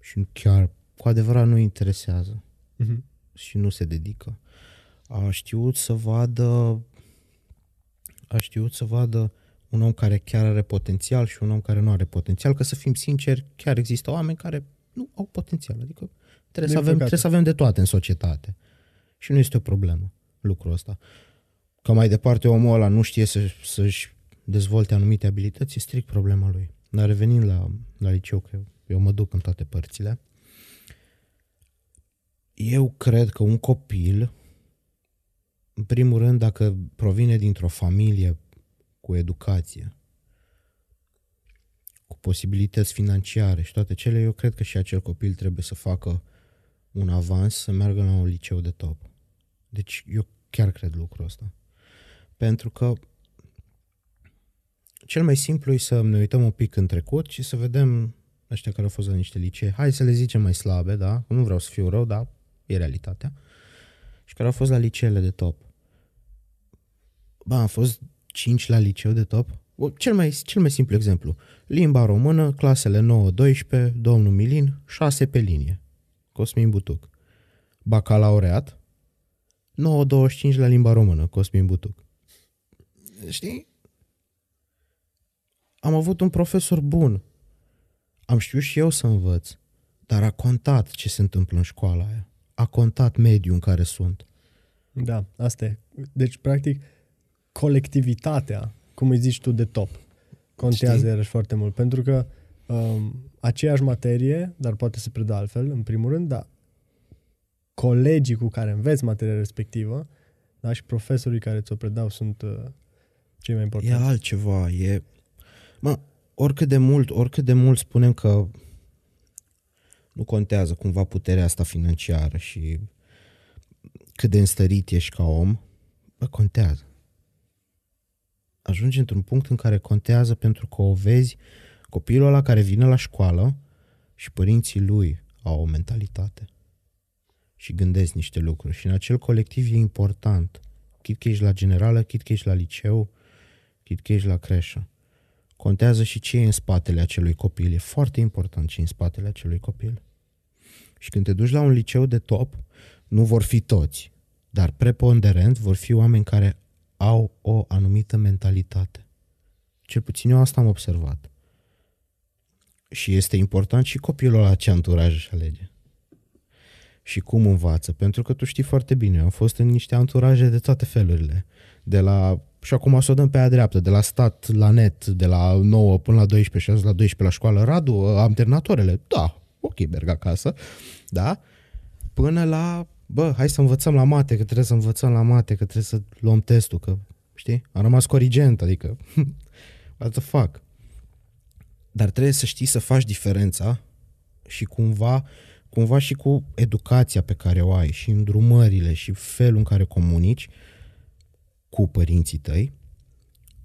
Și chiar cu adevărat nu interesează uh-huh. și nu se dedică. A știut să vadă a știut să vadă un om care chiar are potențial și un om care nu are potențial, că să fim sinceri, chiar există oameni care nu au potențial, adică trebuie, să avem, trebuie să avem de toate în societate. Și nu este o problemă lucrul ăsta. Că mai departe omul ăla nu știe să, să-și dezvolte anumite abilități, e strict problema lui. Dar revenind la, la liceu, că eu mă duc în toate părțile, eu cred că un copil, în primul rând, dacă provine dintr-o familie cu educație, cu posibilități financiare și toate cele, eu cred că și acel copil trebuie să facă un avans, să meargă la un liceu de top. Deci eu chiar cred lucrul ăsta. Pentru că cel mai simplu e să ne uităm un pic în trecut și să vedem ăștia care au fost la niște licee, hai să le zicem mai slabe, da? Nu vreau să fiu rău, dar e realitatea. Și care au fost la liceele de top. Ba, am fost 5 la liceu de top. Cel mai, cel mai simplu exemplu. Limba română, clasele 9-12, domnul Milin, 6 pe linie. Cosmin Butuc. Bacalaureat, 9.25 la limba română, Cosmin Butuc. Știi? Am avut un profesor bun. Am știut și eu să învăț. Dar a contat ce se întâmplă în școala aia. A contat mediul în care sunt. Da, asta e. Deci, practic, colectivitatea, cum îi zici tu, de top, contează Știi? iarăși foarte mult. Pentru că um, aceeași materie, dar poate se predă altfel, în primul rând, dar colegii cu care înveți materia respectivă da, și profesorii care ți-o predau sunt uh, cei mai importanti. E altceva, e... Mă, oricât de mult, oricât de mult spunem că nu contează cumva puterea asta financiară și cât de înstărit ești ca om, bă, contează. Ajungi într-un punct în care contează pentru că o vezi copilul ăla care vine la școală și părinții lui au o mentalitate și gândesc niște lucruri. Și în acel colectiv e important. Chit că ești la generală, chit că ești la liceu, chit că ești la creșă. Contează și ce e în spatele acelui copil. E foarte important ce e în spatele acelui copil. Și când te duci la un liceu de top, nu vor fi toți, dar preponderent vor fi oameni care au o anumită mentalitate. Cel puțin eu asta am observat. Și este important și copilul la ce anturaj își alege. Și cum învață, pentru că tu știi foarte bine, am fost în niște anturaje de toate felurile, de la, și acum să o dăm pe aia dreaptă, de la stat la net, de la 9 până la 12, 6 la 12 la școală, Radu, alternatorele, da, ok, merg acasă, da, până la, bă, hai să învățăm la mate, că trebuie să învățăm la mate, că trebuie să luăm testul, că, știi, am rămas corigent, adică, what the fuck. Dar trebuie să știi să faci diferența și cumva cumva și cu educația pe care o ai și îndrumările și felul în care comunici cu părinții tăi,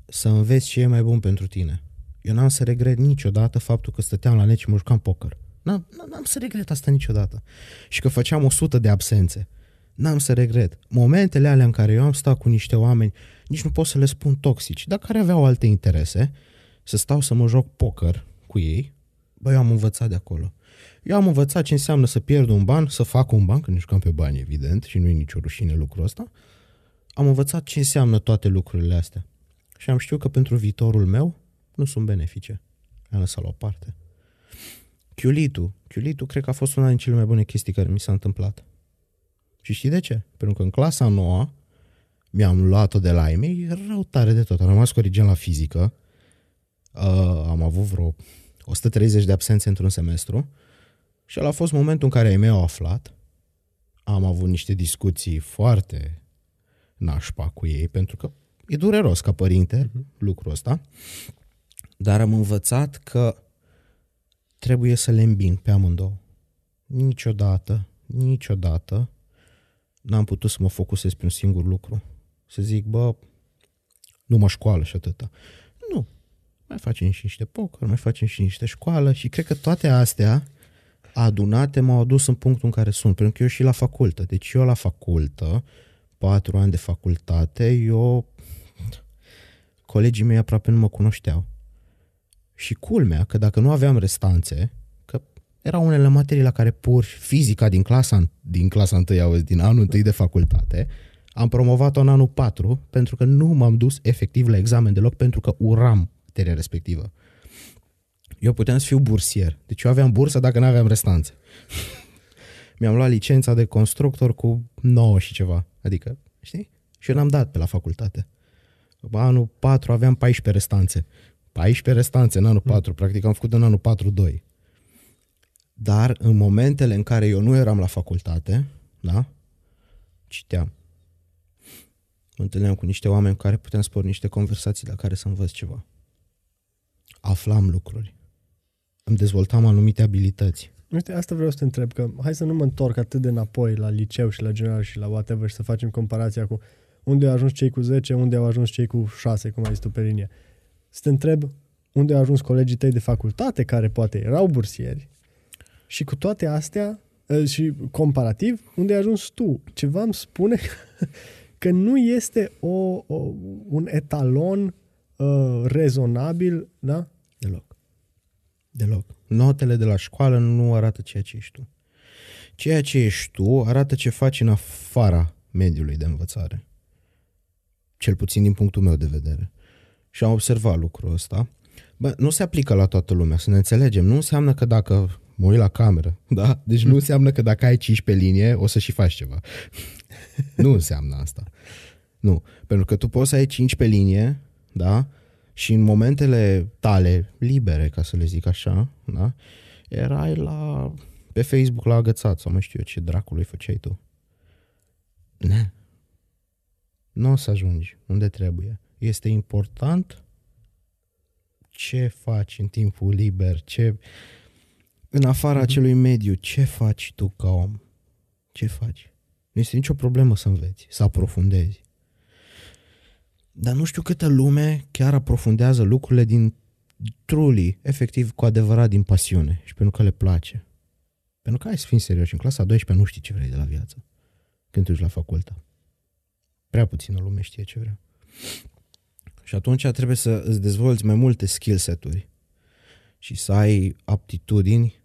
să înveți ce e mai bun pentru tine. Eu n-am să regret niciodată faptul că stăteam la net și mă jucam poker. N-am, n-am să regret asta niciodată. Și că făceam o sută de absențe. N-am să regret. Momentele alea în care eu am stat cu niște oameni, nici nu pot să le spun toxici, dar care aveau alte interese, să stau să mă joc poker cu ei, bă, eu am învățat de acolo. Eu am învățat ce înseamnă să pierd un ban, să fac un ban, că nu jucam pe bani, evident, și nu e nicio rușine lucrul ăsta. Am învățat ce înseamnă toate lucrurile astea. Și am știut că pentru viitorul meu nu sunt benefice. Am lăsat la o parte. Chiulitul. Chiulitul cred că a fost una din cele mai bune chestii care mi s-a întâmplat. Și știi de ce? Pentru că în clasa noua mi-am luat-o de la ei mei, rău tare de tot. Am rămas corigent la fizică, uh, am avut vreo 130 de absențe într-un semestru și ăla a fost momentul în care ai mei au aflat. Am avut niște discuții foarte nașpa cu ei, pentru că e dureros ca părinte uh-huh. lucrul ăsta, dar am învățat că trebuie să le îmbin pe amândouă. Niciodată, niciodată n-am putut să mă focusez pe un singur lucru. Să zic, bă, mă școală și atâta. Nu. Mai facem și niște poker, mai facem și niște școală și cred că toate astea adunate m-au adus în punctul în care sunt. Pentru că eu și la facultă. Deci eu la facultă, patru ani de facultate, eu colegii mei aproape nu mă cunoșteau. Și culmea că dacă nu aveam restanțe, că erau unele materii la care pur fizica din clasa, din clasa 1, auzi, din anul 1 de facultate, am promovat-o în anul 4 pentru că nu m-am dus efectiv la examen deloc pentru că uram materia respectivă. Eu puteam să fiu bursier. Deci eu aveam bursă dacă nu aveam restanțe. Mi-am luat licența de constructor cu 9 și ceva. Adică, știi? Și eu n-am dat pe la facultate. Anul 4 aveam 14 restanțe. 14 restanțe în anul 4, mm. practic am făcut în anul 4-2. Dar în momentele în care eu nu eram la facultate, da, citeam. Mă întâlneam cu niște oameni cu care puteam spor niște conversații la care să învăț ceva. Aflam lucruri. Îmi dezvoltam anumite abilități. Uite, asta vreau să te întreb, că hai să nu mă întorc atât de înapoi la liceu și la general și la whatever și să facem comparația cu unde au ajuns cei cu 10, unde au ajuns cei cu 6, cum ai zis tu pe linie. Să te întreb unde au ajuns colegii tăi de facultate, care poate erau bursieri, și cu toate astea, ă, și comparativ, unde ai ajuns tu. Ceva îmi spune că nu este o, o, un etalon uh, rezonabil, da? Deloc. Deloc. Notele de la școală nu arată ceea ce ești tu. Ceea ce ești tu arată ce faci în afara mediului de învățare. Cel puțin din punctul meu de vedere. Și am observat lucrul ăsta. Bă, nu se aplică la toată lumea, să ne înțelegem. Nu înseamnă că dacă mă uit la cameră, da? Deci nu înseamnă că dacă ai 15 linie, o să și faci ceva. nu înseamnă asta. Nu. Pentru că tu poți să ai 5 pe linie, da? Și în momentele tale libere, ca să le zic așa, da? Erai la, pe Facebook la agățat sau mai știu eu ce dracului făceai tu. Ne. Nu o să ajungi unde trebuie. Este important ce faci în timpul liber, ce în afara mm-hmm. acelui mediu, ce faci tu ca om? Ce faci? Nu este nicio problemă să înveți, să aprofundezi. Dar nu știu câtă lume chiar aprofundează lucrurile din truly, efectiv, cu adevărat din pasiune și pentru că le place. Pentru că ai să fim serioși, în clasa 12 nu știi ce vrei de la viață când te duci la facultate. Prea puțină lume știe ce vrea. Și atunci trebuie să îți dezvolți mai multe skill seturi și să ai aptitudini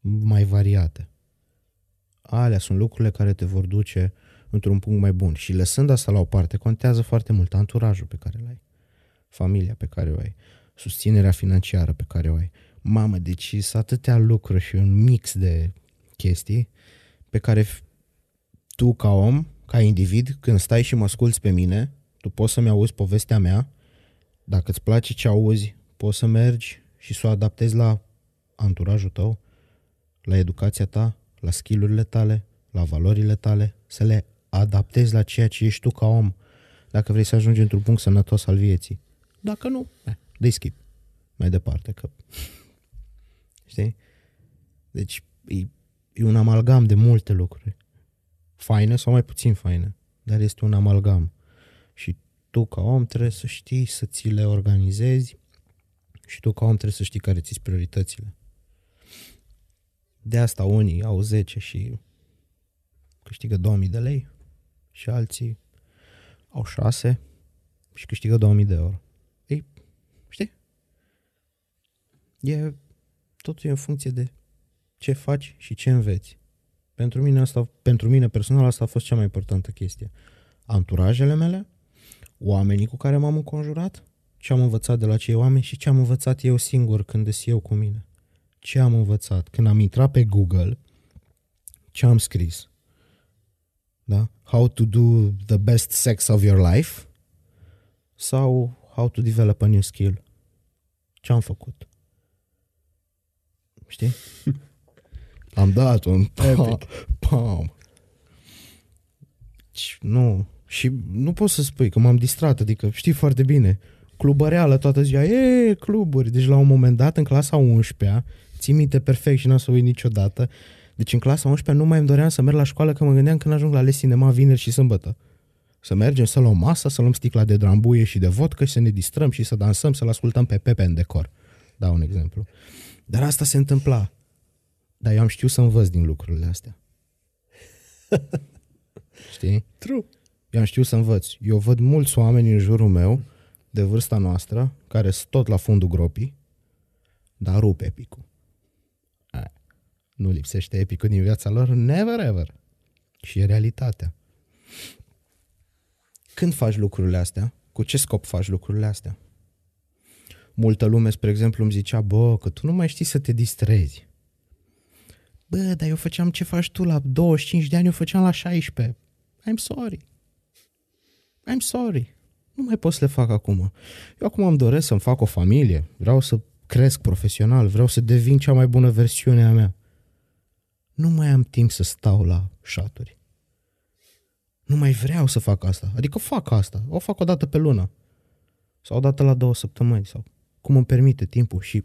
mai variate. Alea sunt lucrurile care te vor duce într-un punct mai bun. Și lăsând asta la o parte, contează foarte mult anturajul pe care îl ai, familia pe care o ai, susținerea financiară pe care o ai. Mamă, deci sunt atâtea lucruri și un mix de chestii pe care tu ca om, ca individ, când stai și mă asculți pe mine, tu poți să-mi auzi povestea mea, dacă îți place ce auzi, poți să mergi și să o adaptezi la anturajul tău, la educația ta, la skillurile tale, la valorile tale, să le adaptezi la ceea ce ești tu ca om, dacă vrei să ajungi într-un punct sănătos al vieții. Dacă nu, eh, dă skip. Mai departe, că... Știi? Deci e, e un amalgam de multe lucruri. Faine sau mai puțin faine, dar este un amalgam. Și tu ca om trebuie să știi să ți le organizezi și tu ca om trebuie să știi care ți prioritățile. De asta unii au 10 și câștigă 2000 de lei și alții au 6 și câștigă 2000 de euro. Ei, știi? E, totul e în funcție de ce faci și ce înveți. Pentru mine, asta, pentru mine personal asta a fost cea mai importantă chestie. Anturajele mele, oamenii cu care m-am înconjurat, ce am învățat de la cei oameni și ce am învățat eu singur când des eu cu mine. Ce am învățat? Când am intrat pe Google, ce am scris? Da? How to do the best sex of your life sau how to develop a new skill. Ce am făcut? Știi? Am dat un pam, Epic. pam. Și Nu. Și nu poți să spui că m-am distrat, adică știi foarte bine. Clubăreală toată ziua, e, cluburi. Deci la un moment dat, în clasa 11-a, ții minte perfect și n-o să uit niciodată, deci în clasa 11-a nu mai îmi doream să merg la școală, că mă gândeam când ajung la les cinema vineri și sâmbătă. Să mergem să luăm masă, să luăm sticla de drambuie și de vodcă și să ne distrăm și să dansăm, să-l ascultăm pe Pepe în decor. Dau un exemplu. Dar asta se întâmpla. Dar eu am știut să învăț din lucrurile astea. Știi? True. Eu am știut să învăț. Eu văd mulți oameni în jurul meu, de vârsta noastră, care sunt tot la fundul gropii, dar rup epicul. Aia. Nu lipsește epicul din viața lor, never ever. Și e realitatea. Când faci lucrurile astea? Cu ce scop faci lucrurile astea? Multă lume, spre exemplu, îmi zicea, bă, că tu nu mai știi să te distrezi. Bă, dar eu făceam ce faci tu la 25 de ani, eu făceam la 16. I'm sorry. I'm sorry. Nu mai pot să le fac acum. Eu acum îmi doresc să-mi fac o familie, vreau să cresc profesional, vreau să devin cea mai bună versiune a mea. Nu mai am timp să stau la șaturi. Nu mai vreau să fac asta. Adică fac asta. O fac o dată pe lună. Sau o dată la două săptămâni. Sau cum îmi permite timpul și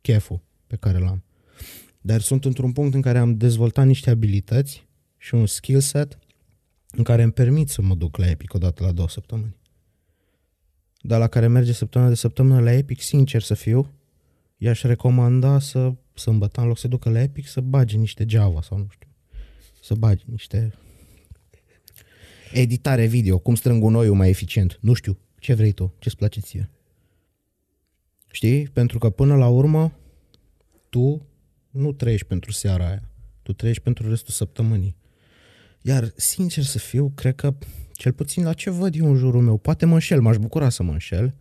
cheful pe care l-am. Dar sunt într-un punct în care am dezvoltat niște abilități și un skill set în care îmi permit să mă duc la Epic o dată la două săptămâni. Dar la care merge săptămână de săptămână la Epic, sincer să fiu, i-aș recomanda să sâmbătă, în loc să ducă la Epic, să bage niște Java sau nu știu. Să bage niște editare video, cum strâng gunoiul mai eficient. Nu știu, ce vrei tu, ce-ți place ție. Știi? Pentru că până la urmă, tu nu trăiești pentru seara aia. Tu trăiești pentru restul săptămânii. Iar, sincer să fiu, cred că, cel puțin la ce văd eu în jurul meu, poate mă înșel, m-aș bucura să mă înșel,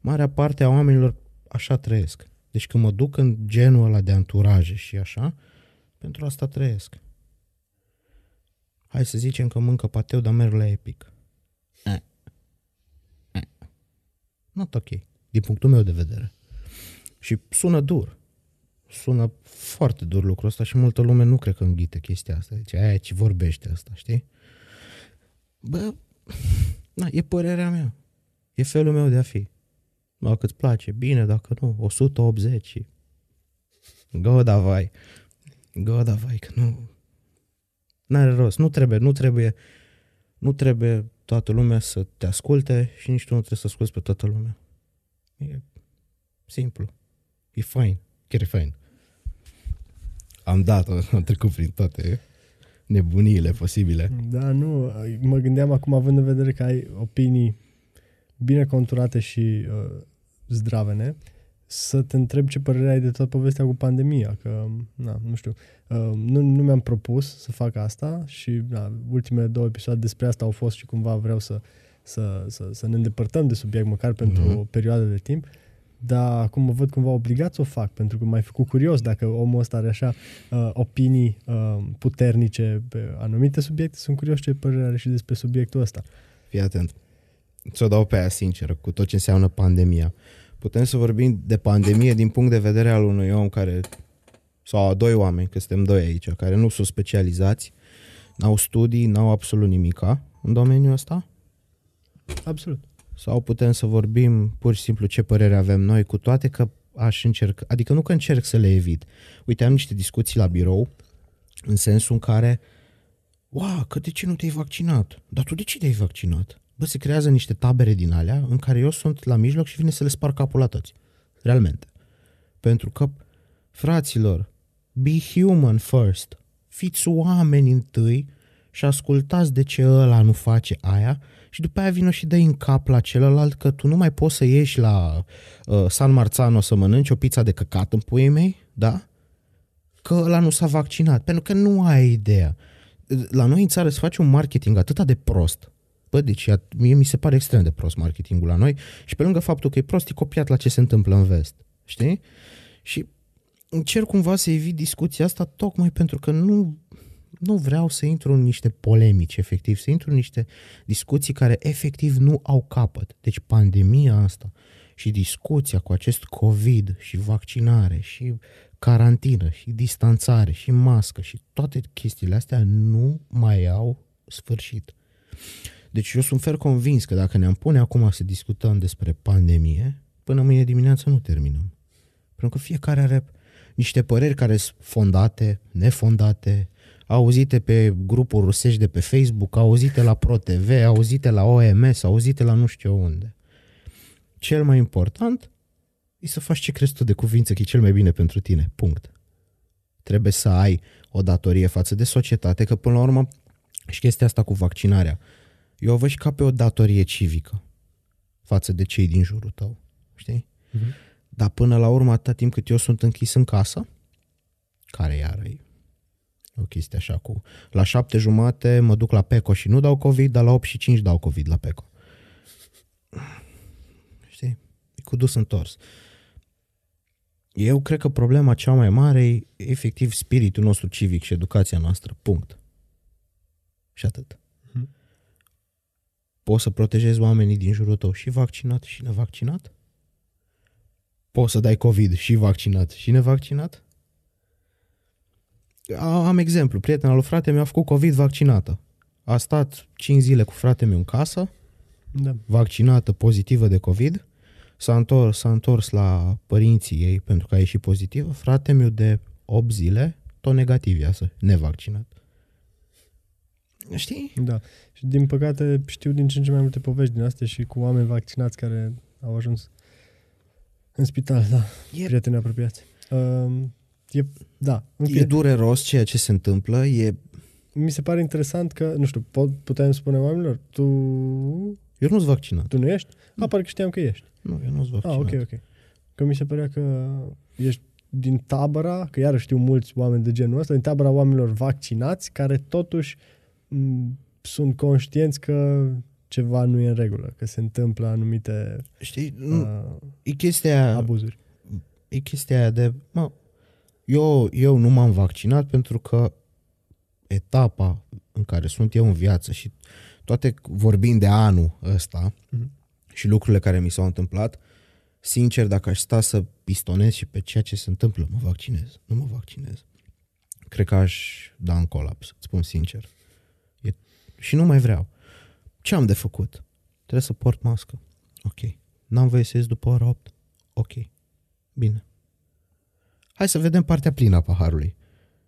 marea parte a oamenilor așa trăiesc. Deci când mă duc în genul ăla de anturaje și așa, pentru asta trăiesc. Hai să zicem că mâncă pateu, dar merg la epic. Eh. Eh. Not ok, din punctul meu de vedere. Și sună dur. Sună foarte dur lucrul ăsta și multă lume nu cred că înghite chestia asta. Deci aia ce vorbește asta, știi? Bă, na, e părerea mea. E felul meu de a fi. Dacă îți place, bine, dacă nu, 180 și... Go, davai. Go, davai, că nu... N-are rost, nu trebuie, nu trebuie, nu trebuie toată lumea să te asculte și nici tu nu trebuie să asculti pe toată lumea. E simplu. E fain. Chiar e fain. Am dat, am trecut prin toate nebuniile posibile. Da, nu, mă gândeam acum având în vedere că ai opinii bine conturate și uh, zdravene, să te întreb ce părere ai de toată povestea cu pandemia, că, na, nu știu, uh, nu, nu mi-am propus să fac asta și na, ultimele două episoade despre asta au fost și cumva vreau să, să, să, să ne îndepărtăm de subiect măcar pentru Mhm. o perioadă de timp, dar acum mă văd cumva obligat să o fac, pentru că m-ai făcut curios dacă omul ăsta are așa uh, opinii uh, puternice pe anumite subiecte, sunt curios ce părere are și despre subiectul ăsta. Fii atent. Ți-o dau pe aia sinceră, cu tot ce înseamnă pandemia. Putem să vorbim de pandemie din punct de vedere al unui om care, sau a doi oameni, că suntem doi aici, care nu sunt specializați, n-au studii, n-au absolut nimica în domeniul ăsta? Absolut. Sau putem să vorbim pur și simplu ce părere avem noi, cu toate că aș încerca, adică nu că încerc să le evit. Uite, am niște discuții la birou, în sensul în care, wow, că de ce nu te-ai vaccinat? Dar tu de ce te-ai vaccinat? Bă, se creează niște tabere din alea în care eu sunt la mijloc și vine să le spar capul la toți. Realmente. Pentru că, fraților, be human first. Fiți oameni întâi și ascultați de ce ăla nu face aia și după aia vină și dă în cap la celălalt că tu nu mai poți să ieși la uh, San Marzano să mănânci o pizza de căcat în puii mei, da? Că ăla nu s-a vaccinat, pentru că nu ai ideea. La noi în țară se face un marketing atât de prost. Bă, deci ia- mie mi se pare extrem de prost marketingul la noi și pe lângă faptul că e prost, e copiat la ce se întâmplă în vest. Știi? Și încerc cumva să evit discuția asta tocmai pentru că nu, nu vreau să intru în niște polemici, efectiv, să intru în niște discuții care efectiv nu au capăt. Deci pandemia asta și discuția cu acest COVID și vaccinare și carantină și distanțare și mască și toate chestiile astea nu mai au sfârșit. Deci eu sunt fer convins că dacă ne-am pune acum să discutăm despre pandemie, până mâine dimineață nu terminăm. Pentru că fiecare are niște păreri care sunt fondate, nefondate, auzite pe grupuri rusești de pe Facebook, auzite la ProTV, auzite la OMS, auzite la nu știu unde. Cel mai important e să faci ce crezi tu de cuvință că e cel mai bine pentru tine. Punct. Trebuie să ai o datorie față de societate, că până la urmă și chestia asta cu vaccinarea, eu o văd și ca pe o datorie civică față de cei din jurul tău, știi? Uh-huh. Dar până la urmă, atâta timp cât eu sunt închis în casă, care iară e o chestie așa cu... La șapte jumate mă duc la PECO și nu dau COVID, dar la 8 și 5 dau COVID la PECO. Știi? E cu dus întors. Eu cred că problema cea mai mare e efectiv spiritul nostru civic și educația noastră. Punct. Și atât. Hmm. Poți să protejezi oamenii din jurul tău și vaccinat și nevaccinat? Poți să dai COVID și vaccinat și nevaccinat? Am exemplu. Prietena lui frate mi-a făcut COVID vaccinată. A stat 5 zile cu frate meu în casă, da. vaccinată, pozitivă de COVID, s-a întors, s-a întors la părinții ei pentru că a ieșit pozitivă, frate meu de 8 zile, tot negativ iasă, nevaccinat. Știi? Da. Și din păcate știu din ce în ce mai multe povești din astea și cu oameni vaccinați care au ajuns în spital, da. E... Prieteni apropiați. Uh, e, da. E dureros ceea ce se întâmplă, e... Mi se pare interesant că, nu știu, pot, putem spune oamenilor, tu... Eu nu sunt vaccinat. Tu nu ești? Nu. A, parcă știam că ești. Nu, eu nu sunt vaccinat. Ah, ok, ok. Că mi se părea că ești din tabăra, că iarăși știu mulți oameni de genul ăsta, din tabăra oamenilor vaccinați, care totuși m- sunt conștienți că ceva nu e în regulă, că se întâmplă anumite Știi, uh, e chestia abuzuri. E chestia aia de, mă, eu, eu nu m-am vaccinat pentru că etapa în care sunt eu în viață și toate vorbind de anul ăsta uh-huh. și lucrurile care mi s-au întâmplat, sincer, dacă aș sta să pistonez și pe ceea ce se întâmplă, mă vaccinez. Nu mă vaccinez. Cred că aș da în colaps, îți spun sincer. E... Și nu mai vreau. Ce am de făcut? Trebuie să port mască. Ok. N-am voie să ies după ora 8? Ok. Bine. Hai să vedem partea plină a paharului.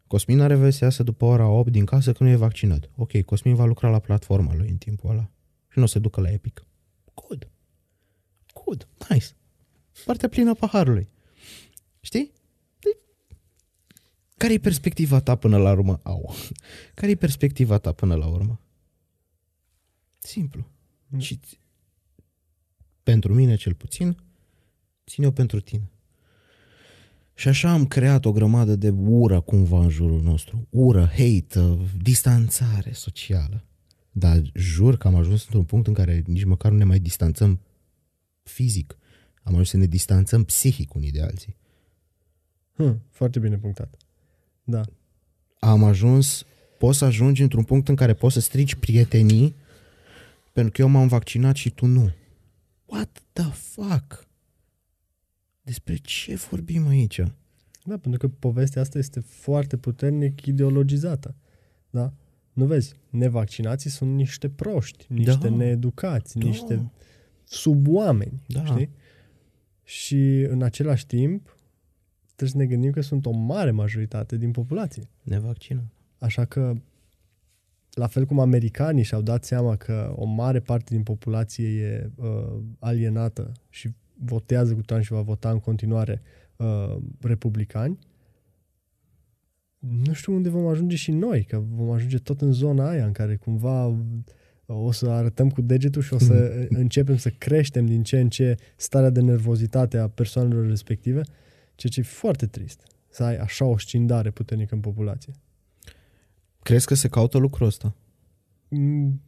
Cosmin are voie să iasă după ora 8 din casă că nu e vaccinat. Ok, Cosmin va lucra la platforma lui în timpul ăla. Și nu o să ducă la Epic. Good. Good. Nice. Partea plină a paharului. Știi? Care e perspectiva ta până la urmă? Au. Care e perspectiva ta până la urmă? Simplu. Mm. Și pentru mine cel puțin, ține-o pentru tine. Și așa am creat o grămadă de ură cumva în jurul nostru. Ură, hate, distanțare socială. Dar jur că am ajuns într-un punct în care nici măcar nu ne mai distanțăm fizic. Am ajuns să ne distanțăm psihic unii de alții. Hmm, foarte bine punctat. Da. Am ajuns, poți să ajungi într-un punct în care poți să strici prietenii pentru că eu m-am vaccinat și tu nu. What the fuck? Despre ce vorbim aici? Da, pentru că povestea asta este foarte puternic ideologizată. Da? Nu vezi, nevaccinații sunt niște proști, niște da. needucați, da. niște suboameni, da. știi? Și în același timp trebuie să ne gândim că sunt o mare majoritate din populație. Nevaccinat. Așa că la fel cum americanii și-au dat seama că o mare parte din populație e uh, alienată și votează cu Trump și va vota în continuare uh, republicani, nu știu unde vom ajunge și noi, că vom ajunge tot în zona aia în care cumva uh, o să arătăm cu degetul și o să mm. începem să creștem din ce în ce starea de nervozitate a persoanelor respective, ceea ce e foarte trist, să ai așa o scindare puternică în populație. Crezi că se caută lucrul ăsta? Mm.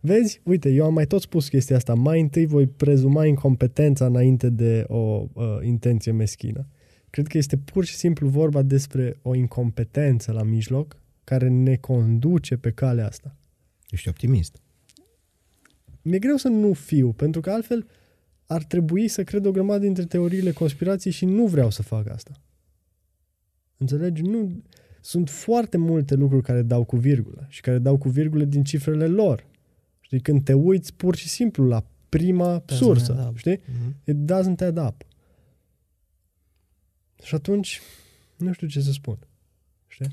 Vezi, uite, eu am mai tot spus chestia asta. Mai întâi voi prezuma incompetența înainte de o uh, intenție meschină. Cred că este pur și simplu vorba despre o incompetență la mijloc care ne conduce pe calea asta. Ești optimist. Mi-e greu să nu fiu, pentru că altfel ar trebui să cred o grămadă dintre teoriile conspirației și nu vreau să fac asta. Înțelegi? Nu, sunt foarte multe lucruri care dau cu virgulă și care dau cu virgulă din cifrele lor. Știi, când te uiți pur și simplu la prima Doesn't sursă, add up. știi? Mhm. It doesn't add up. Și atunci, nu știu ce să spun. Știi?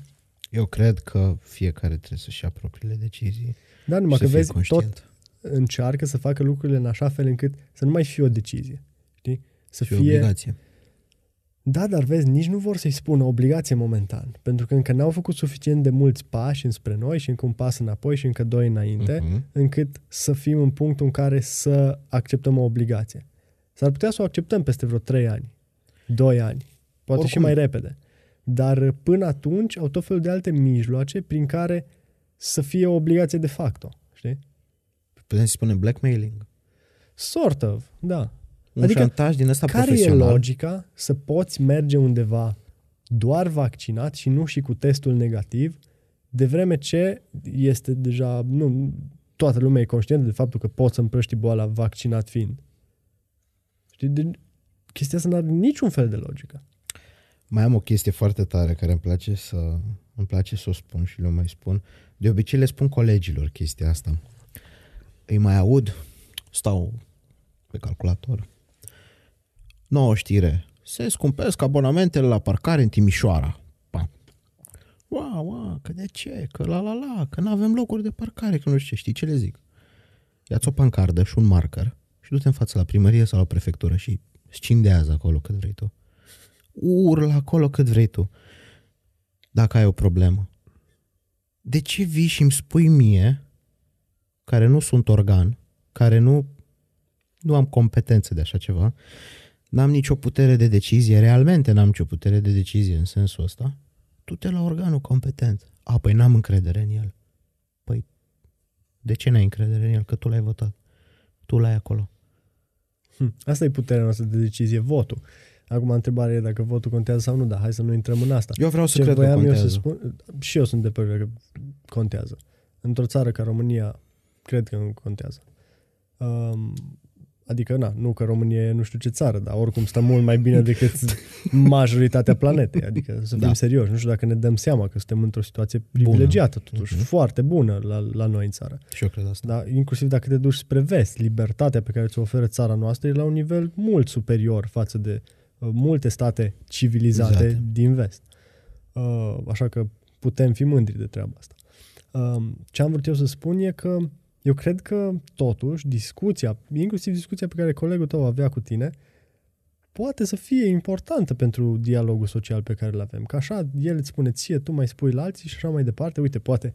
Eu cred că fiecare trebuie să-și ia propriile decizii Dar numai și că să fie vezi, tot conștient. încearcă să facă lucrurile în așa fel încât să nu mai fie o decizie. Știi? Să și fie... obligație. Da, dar vezi, nici nu vor să-i spună obligație momentan. Pentru că încă n-au făcut suficient de mulți pași înspre noi și încă un pas înapoi și încă doi înainte, Mhm. încât să fim în punctul în care să acceptăm o obligație. S-ar putea să o acceptăm peste vreo trei ani, doi ani, poate Oricum. și mai repede. Dar până atunci au tot felul de alte mijloace prin care să fie o obligație de facto. Știi? Putem să spunem blackmailing. Sort of, da. Un Adică, șantaj din ăsta Care e profesional. logica să poți merge undeva doar vaccinat și nu și cu testul negativ, de vreme ce este deja, nu, toată lumea e conștientă de faptul că poți să împrăști boala vaccinat fiind. Știi? De, chestia asta nu are niciun fel de logică. Mai am o chestie foarte tare care îmi place să îmi place să o spun și le mai spun. De obicei le spun colegilor chestia asta. Îi mai aud, stau pe calculator. Nouă știre. Se scumpesc abonamentele la parcare în Timișoara. Pa. Wow, wow, că de ce? Că la la la, că nu avem locuri de parcare, că nu știu ce. Știi ce le zic? Ia-ți o pancardă și un marker și du-te în față la primărie sau la prefectură și scindează acolo cât vrei tu urlă acolo cât vrei tu. Dacă ai o problemă. De ce vii și îmi spui mie, care nu sunt organ, care nu, nu am competențe de așa ceva, n-am nicio putere de decizie, realmente n-am nicio putere de decizie în sensul ăsta, tu te la organul competent. A, păi n-am încredere în el. Păi, de ce n-ai încredere în el? Că tu l-ai votat. Tu l-ai acolo. Hm. Asta e puterea noastră de decizie, votul. Acum întrebarea e dacă votul contează sau nu, dar hai să nu intrăm în asta. Eu vreau să Ce cred că voiam eu contează. să spun, și eu sunt de părere că contează. Într-o țară ca România, cred că nu contează. Um, adică, na, nu că România e nu știu ce țară, dar oricum stă mult mai bine decât majoritatea planetei. Adică, să fim Da. serioși, nu știu dacă ne dăm seama că suntem într-o situație privilegiată, totuși, Mhm. foarte bună la, la noi în țară. Și eu cred asta. Da, inclusiv dacă te duci spre vest, libertatea pe care ți-o oferă țara noastră e la un nivel mult superior față de uh, multe state civilizate Exact. din vest. Uh, așa că putem fi mândri de treaba asta. Uh, ce am vrut eu să spun e că eu cred că totuși discuția, inclusiv discuția pe care colegul tău avea cu tine, poate să fie importantă pentru dialogul social pe care îl avem. Că așa el îți spune ție, tu mai spui la alții și așa mai departe. Uite, poate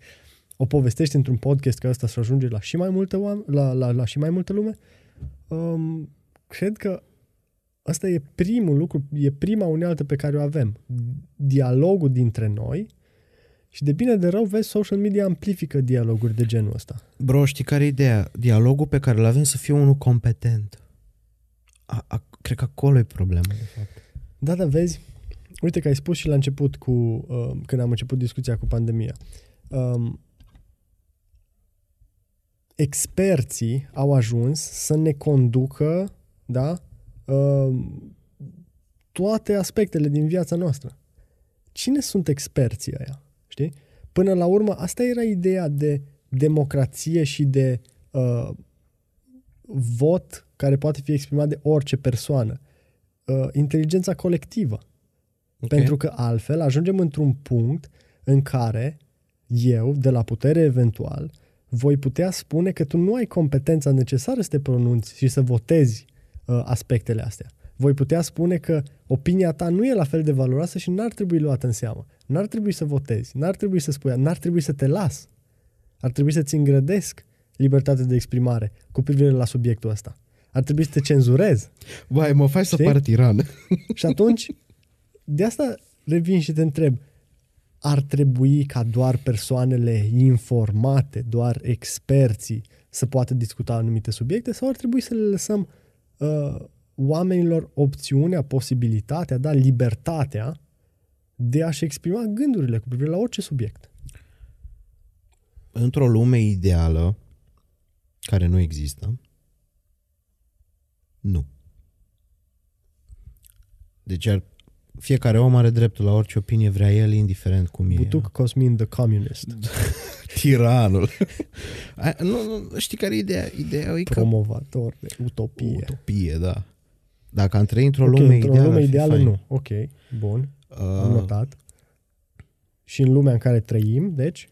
o povestești într-un podcast ca ăsta să ajunge la și mai multe oameni, la, la, la și mai multă lume. Um, cred că Asta e primul lucru, e prima unealtă pe care o avem. Dialogul dintre noi și de bine de rău, vezi, social media amplifică dialoguri de genul ăsta. Bro, știi care e ideea? Dialogul pe care îl avem să fie unul competent. A, a, cred că acolo e problema, de fapt. Da, da, vezi, uite că ai spus și la început cu, uh, când am început discuția cu pandemia. Um, experții au ajuns să ne conducă, da, um, toate aspectele din viața noastră. Cine sunt experții ăia? Știi? Până la urmă, asta era ideea de democrație și de uh, vot care poate fi exprimat de orice persoană. Uh, inteligența colectivă. Okay. Pentru că altfel ajungem într-un punct în care eu, de la putere eventual, voi putea spune că tu nu ai competența necesară să te pronunți și să votezi uh, aspectele astea. Voi putea spune că opinia ta nu e la fel de valoroasă și n-ar trebui luată în seamă. N-ar trebui să votezi, n-ar trebui să spui, n-ar trebui să te las. Ar trebui să-ți îngrădesc libertatea de exprimare cu privire la subiectul ăsta. Ar trebui să te cenzurez. Vai, mă faci să Știi? par tiran. Și atunci, de asta revin și te întreb, ar trebui ca doar persoanele informate, doar experții să poată discuta anumite subiecte sau ar trebui să le lăsăm uh, oamenilor opțiunea, posibilitatea, da, libertatea de a-și exprima gândurile cu privire la orice subiect? într-o lume ideală, care nu există, nu. Deci ar, fiecare om are dreptul la orice opinie vrea el, indiferent cum e. Butuc Cosmin the Communist. Tiranul. A, nu, nu, știi care e ideea? Ideea e că... Promovator de utopie. Utopie, da. Dacă am trăit într-o Ok, lume într-o ideală, lume ar fi ideală fain. nu. Ok, bun, am Uh, notat. Și în lumea în care trăim, deci,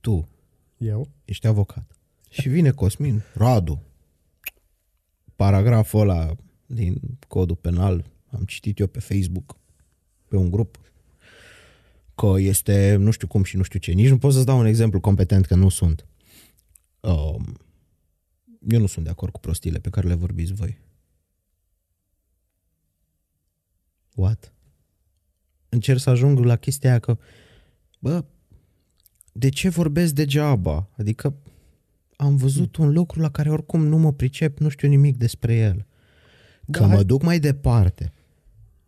tu eu, ești avocat. Și vine Cosmin, Radu, paragraful ăla din codul penal, am citit eu pe Facebook, pe un grup, că este nu știu cum și nu știu ce. Nici nu pot să-ți dau un exemplu competent, că nu sunt. Um, eu nu sunt de acord cu prostiile pe care le vorbiți voi. What? Încerc să ajung la chestia aia că, bă, de ce vorbesc degeaba? Adică am văzut un lucru la care oricum nu mă pricep, nu știu nimic despre el. Că Da, mă hai- duc mai departe.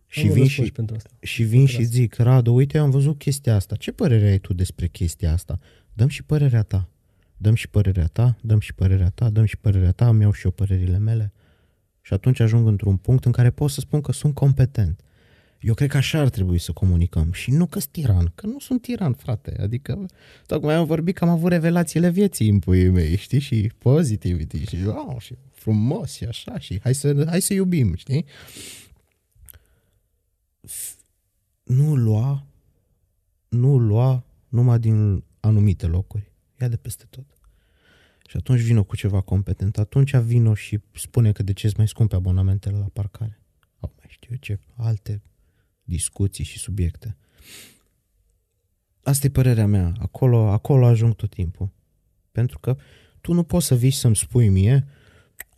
Și am un vin răspuns și, pentru asta. și vin și Lasă. zic, Radu, uite, am văzut chestia asta. Ce părere ai tu despre chestia asta? Dăm și părerea ta. Dăm și părerea ta, dăm și părerea ta, dăm și părerea ta, îmi iau și eu părerile mele. Și atunci ajung într-un punct în care pot să spun că sunt competent. Eu cred că așa ar trebui să comunicăm. Și nu că sunt tiran, că nu sunt tiran, frate. Adică, tocmai am vorbit că am avut revelațiile vieții în puii mei, știi? Și positivity și, oh, și frumos și așa și hai să, hai să iubim, știi? F- Nu lua, nu lua numai din anumite locuri. Ia de peste tot. Și atunci vină cu ceva competent. Atunci vină și spune că de ce sunt mai scumpe abonamentele la parcare. Sau mai știu eu ce, alte discuții și subiecte. Asta e părerea mea. Acolo, acolo ajung tot timpul. Pentru că tu nu poți să vii să-mi spui mie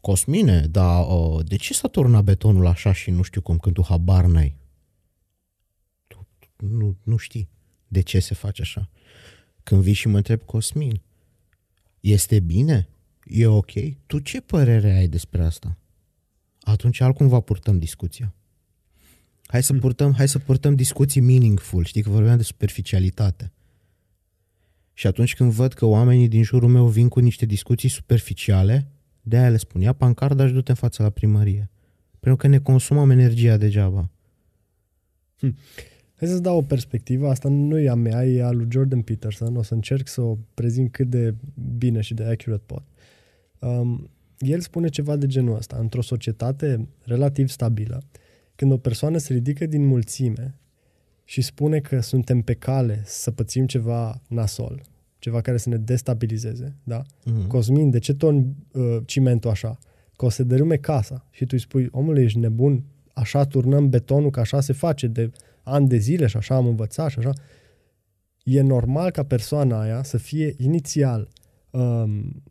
Cosmine, dar uh, de ce s-a turnat betonul așa și nu știu cum când tu habar n-ai? Tu, tu nu, nu știi de ce se face așa. Când vii și mă întreb Cosmin, este bine? E ok? Tu ce părere ai despre asta? Atunci altcumva purtăm discuția. Hai să purtăm, hai să purtăm discuții meaningful, știi că vorbeam de superficialitate. Și atunci când văd că oamenii din jurul meu vin cu niște discuții superficiale, de aia le spun, ia pancarda și du-te în față la primărie. Pentru că ne consumăm energia degeaba. Hai să-ți dau o perspectivă, asta nu e a mea, e a lui Jordan Peterson, o să încerc să o prezint cât de bine și de accurate pot. Um, el spune ceva de genul ăsta, într-o societate relativ stabilă, când o persoană se ridică din mulțime și spune că suntem pe cale să pățim ceva nasol, ceva care să ne destabilizeze, da? Mm. Cosmin, de ce torni uh, cimentul așa? Că o să dărâme casa. Și tu îi spui, omule, ești nebun, așa turnăm betonul, că așa se face de ani de zile și așa am învățat și așa. E normal ca persoana aia să fie inițial um,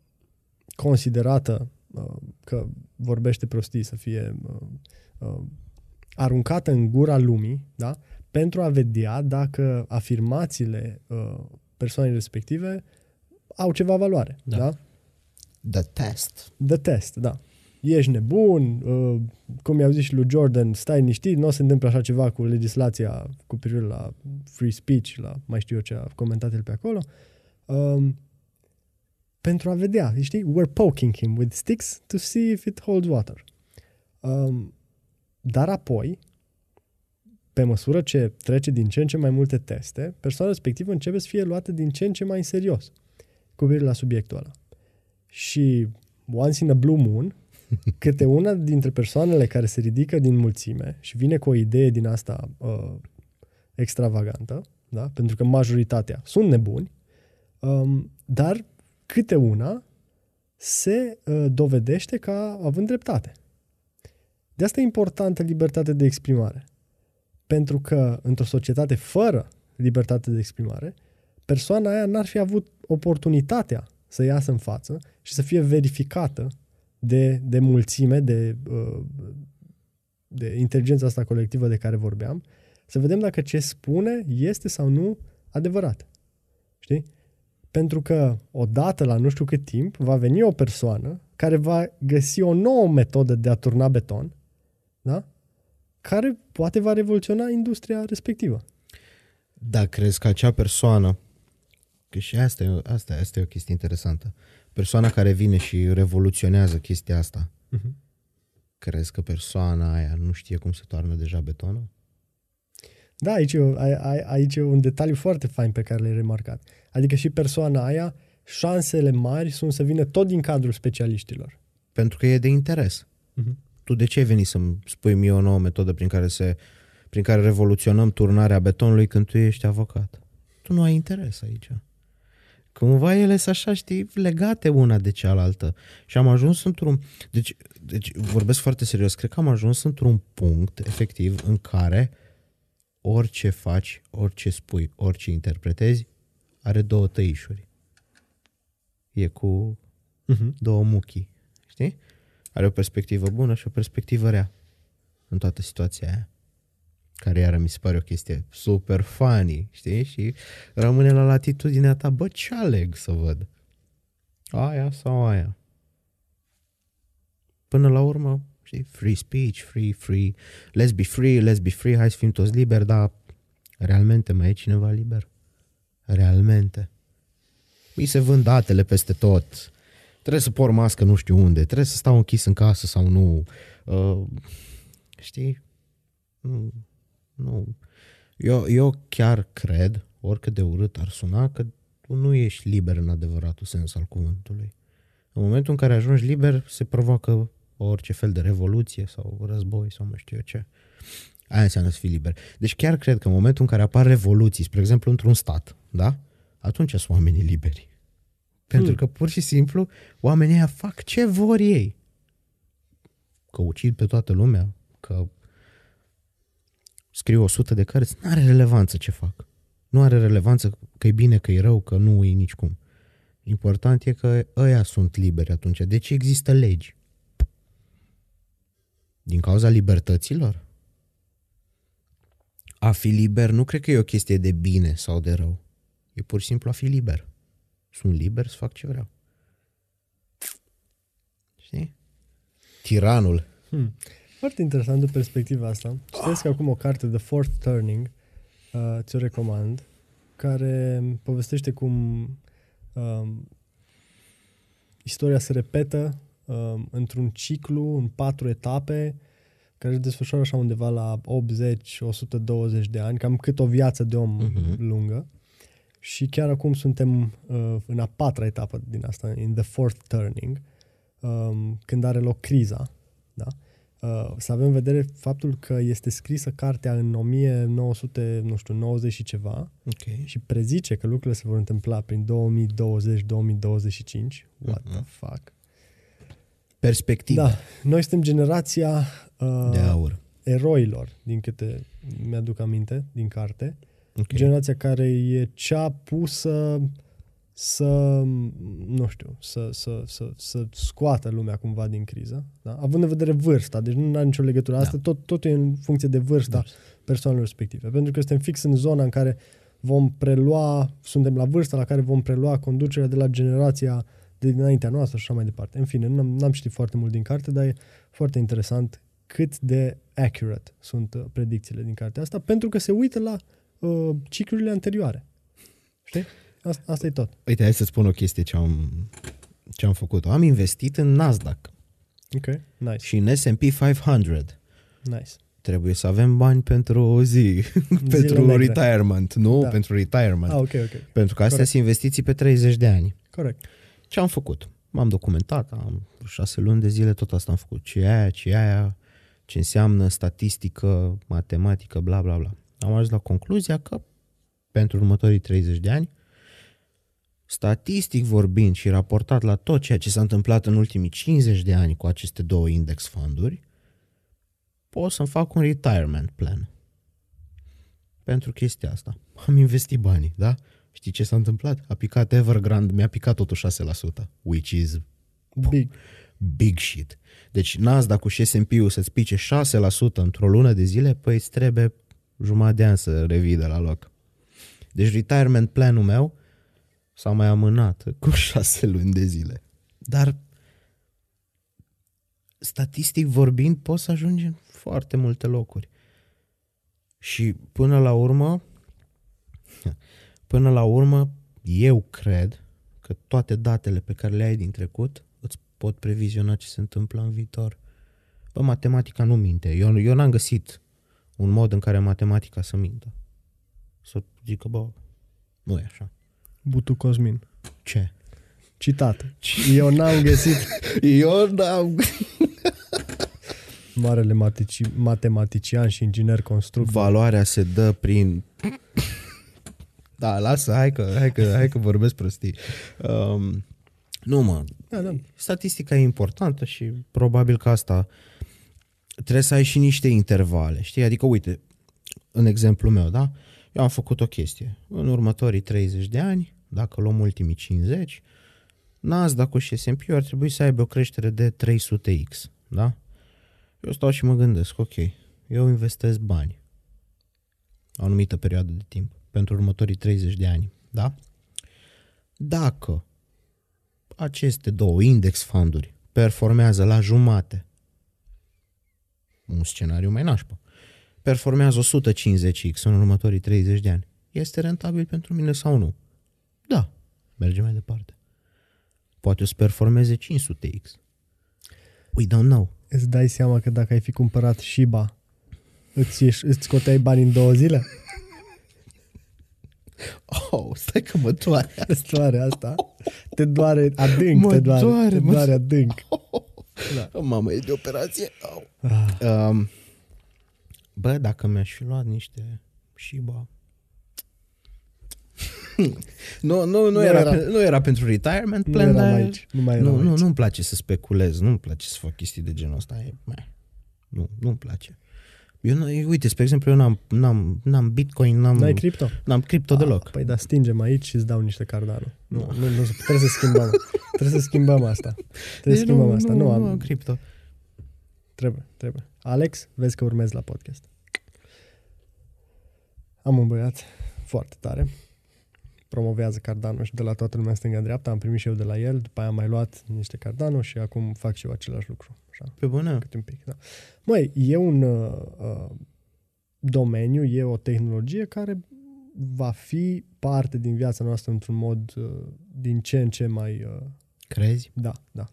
considerată uh, că vorbește prostii, să fie uh, uh, aruncată în gura lumii, da? pentru a vedea dacă afirmațiile uh, persoanei respective au ceva valoare. Da. Da? The test. The test, da. Ești nebun, uh, cum i-au zis și lui Jordan, stai niștit, nu o să se întâmple așa ceva cu legislația cu privire la free speech, la mai știu eu ce a comentat el pe acolo. Um, pentru a vedea, știi, we're poking him with sticks to see if it holds water. Um, dar apoi, pe măsură ce trece din ce în ce mai multe teste, persoana respectivă începe să fie luată din ce în ce mai în serios cu privire la subiectul ăla. Și once in a blue moon, câte una dintre persoanele care se ridică din mulțime și vine cu o idee din asta uh, extravagantă, da? pentru că majoritatea sunt nebuni, um, dar câte una se uh, dovedește ca având dreptate. De asta e importantă libertatea de exprimare. Pentru că într-o societate fără libertate de exprimare, persoana aia n-ar fi avut oportunitatea să iasă în față și să fie verificată de, de mulțime, de, uh, de inteligența asta colectivă de care vorbeam, să vedem dacă ce spune este sau nu adevărat. Știi? Pentru că odată la nu știu cât timp va veni o persoană care va găsi o nouă metodă de a turna beton, da? care poate va revoluționa industria respectivă. Dar crezi că acea persoană Că și asta e, asta, asta e o chestie interesantă. Persoana care vine și revoluționează chestia asta, Uh-huh. crezi că persoana aia nu știe cum se toarnă deja betonul? Da, aici e, a- a- aici e un detaliu foarte fain pe care l-ai remarcat. Adică și persoana aia, șansele mari sunt să vină tot din cadrul specialiștilor. Pentru că e de interes. Uh-huh. Tu de ce ai venit să-mi spui mie o nouă metodă prin care, se, prin care revoluționăm turnarea betonului când tu ești avocat? Tu nu ai interes aici. Cumva ele sunt așa, știi, legate una de cealaltă. Și am ajuns într-un... Deci, deci vorbesc foarte serios. Cred că am ajuns într-un punct, efectiv, în care orice faci, orice spui, orice interpretezi, are două tăișuri. E cu Uh-huh. două muchii, știi? Are o perspectivă bună și o perspectivă rea în toată situația aia. Care iară mi se pare o chestie super funny, știi? Și rămâne la latitudinea ta, bă, ce aleg să văd? Aia sau aia? Până la urmă, știi, free speech, free, free, let's be free, let's be free, hai să fim toți liberi, dar realmente mai e cineva liber? Realmente. Mi se vând datele peste tot. Trebuie să por mască nu știu unde, trebuie să stau închis în casă sau nu. Uh, știi? Nu. nu. Eu, eu chiar cred, oricât de urât ar suna, că tu nu ești liber în adevăratul sens al cuvântului. În momentul în care ajungi liber, se provoacă orice fel de revoluție sau război sau mai știu eu ce. Aia înseamnă să fii liber. Deci chiar cred că în momentul în care apar revoluții, spre exemplu într-un stat, da? Atunci sunt oamenii liberi. Pentru Hmm. că pur și simplu oamenii ăia fac ce vor ei. Că ucid pe toată lumea, că scriu 100 de cărți, nu are relevanță ce fac. Nu are relevanță că e bine, că e rău, că nu e nicicum. Important e că ăia sunt liberi atunci. De ce există legi? Din cauza libertăților? A fi liber nu cred că e o chestie de bine sau de rău. E pur și simplu a fi liber. Sunt liber să fac ce vreau. Știi? Tiranul. Hmm. Foarte interesant de perspectiva asta. Citesc acum o carte, The Fourth Turning, uh, ți-o recomand, care povestește cum um, istoria se repetă um, într-un ciclu, în patru etape, care se desfășoară așa undeva la 80-120 de ani, cam cât o viață de om Mhm. lungă. Și chiar acum suntem uh, în a patra etapă din asta, in the fourth turning, um, când are loc criza. Da? Uh, să avem în vedere faptul că este scrisă cartea în 1990 și ceva Ok. și prezice că lucrurile se vor întâmpla prin 2020-2025. What the Mhm. fuck? Perspectivă Da, noi suntem generația uh, de aur. eroilor, din câte mi-aduc aminte, din carte. Ok. Generația care e cea pusă să, nu știu, să, să, să, să scoată lumea cumva din criză, da? având în vedere vârsta, deci nu are nicio legătură. Asta Da. tot, tot e în funcție de vârsta Vârstă. persoanelor respective. Pentru că suntem fix în zona în care vom prelua, suntem la vârsta la care vom prelua conducerea de la generația de dinaintea noastră și așa mai departe. În fine, n-am, n-am citit foarte mult din carte, dar e foarte interesant cât de accurate sunt uh, predicțiile din cartea asta, pentru că se uită la uh, ciclurile anterioare. Știi? Asta, asta e tot. Uite, hai să spun o chestie ce am, ce am făcut. Am investit în Nasdaq Ok? Nice. și în S&P 500. Nice. Trebuie să avem bani pentru o zi, pentru negre. retirement, nu? Da. Pentru retirement. Ah, ok, ok. Pentru că astea Corect. sunt investiții pe 30 de ani. Corect. Ce am făcut? M-am documentat, am șase luni de zile, tot asta am făcut. Ce e aia, ce e aia, ce înseamnă statistică, matematică, bla, bla, bla. Am ajuns la concluzia că pentru următorii 30 de ani, statistic vorbind și raportat la tot ceea ce s-a întâmplat în ultimii 50 de ani cu aceste două index fonduri, pot să-mi fac un retirement plan. Pentru chestia asta. Am investit banii, da? Știi ce s-a întâmplat? A picat Evergrande, mi-a picat totul 6%, which is Big. big shit. Deci Nasdaq-ul și S&P-ul să-ți pice 6% într-o lună de zile, păi îți trebuie jumătate de ani să revii de la loc. Deci retirement planul meu s-a mai amânat cu 6 luni de zile. Dar statistic vorbind poți să ajungi în foarte multe locuri. Și până la urmă până la urmă Eu cred că toate datele pe care le ai din trecut îți pot previziona ce se întâmplă în viitor. Bă, matematica nu minte. Eu, eu n-am găsit un mod în care matematica să mintă. Să zică, bă, nu e așa. Butu Cosmin. Ce? Citat. Eu n-am găsit Eu n-am... marele matici, matematician și inginer constructor. Valoarea se dă prin... Da, lasă, hai că, hai că, hai că vorbesc prostii. Um, nu, mă, Da, da. statistica e importantă și probabil că asta trebuie să ai și niște intervale, știi? Adică, uite, în exemplu meu, da? Eu am făcut o chestie. În următorii 30 de ani, dacă luăm ultimii 50, Nasdaq-ul și S&P ar trebui să aibă o creștere de 300x, da? Eu stau și mă gândesc, ok, eu investesc bani o anumită perioadă de timp pentru următorii 30 de ani, da? Dacă aceste două index funduri performează la jumate, un scenariu mai nașpa, performează 150x în următorii 30 de ani, este rentabil pentru mine sau nu? Da, mergem mai departe. Poate o să performeze 500x. We don't know. Îți dai seama că dacă ai fi cumpărat Shiba, îți, ieși, îți scoteai bani în două zile? Oh, stai că mă doare. Îți doare asta? Te doare adânc, Mă te doare, doare, te mă- doare adânc. Da. Mamă, e de operație. Au. Ah, Um, bă, dacă mi-aș fi luat niște Shiba... nu, nu, nu, Nu era, era- pe- nu era pentru retirement nu plan, eram dar aici, nu mai eram nu, nu, aici. nu-mi place să speculez, nu-mi place să fac chestii de genul ăsta. E, meh, nu, nu-mi place. Eu, nu, uite, spre exemplu, eu n-am, n-am, n-am Bitcoin, n-am, N-ai cripto? n-am cripto deloc. Păi da, stingem aici și îți dau niște cardano. Nu, nu, nu, trebuie să schimbăm. trebuie să schimbăm asta. Trebuie să Deci schimbăm asta. Nu, nu, am, nu am cripto. Trebuie, trebuie. Alex, vezi că urmezi la podcast. Am un băiat foarte tare. Promovează Cardanoș și de la toată lumea stânga-dreapta. Am primit și eu de la el, după aia am mai luat niște Cardanoș și acum fac și eu același lucru. Așa, Pe bună? câte un pic, da. Măi, e un uh, uh, domeniu, e o tehnologie care va fi parte din viața noastră într-un mod uh, din ce în ce mai... Uh, Crezi? da, da.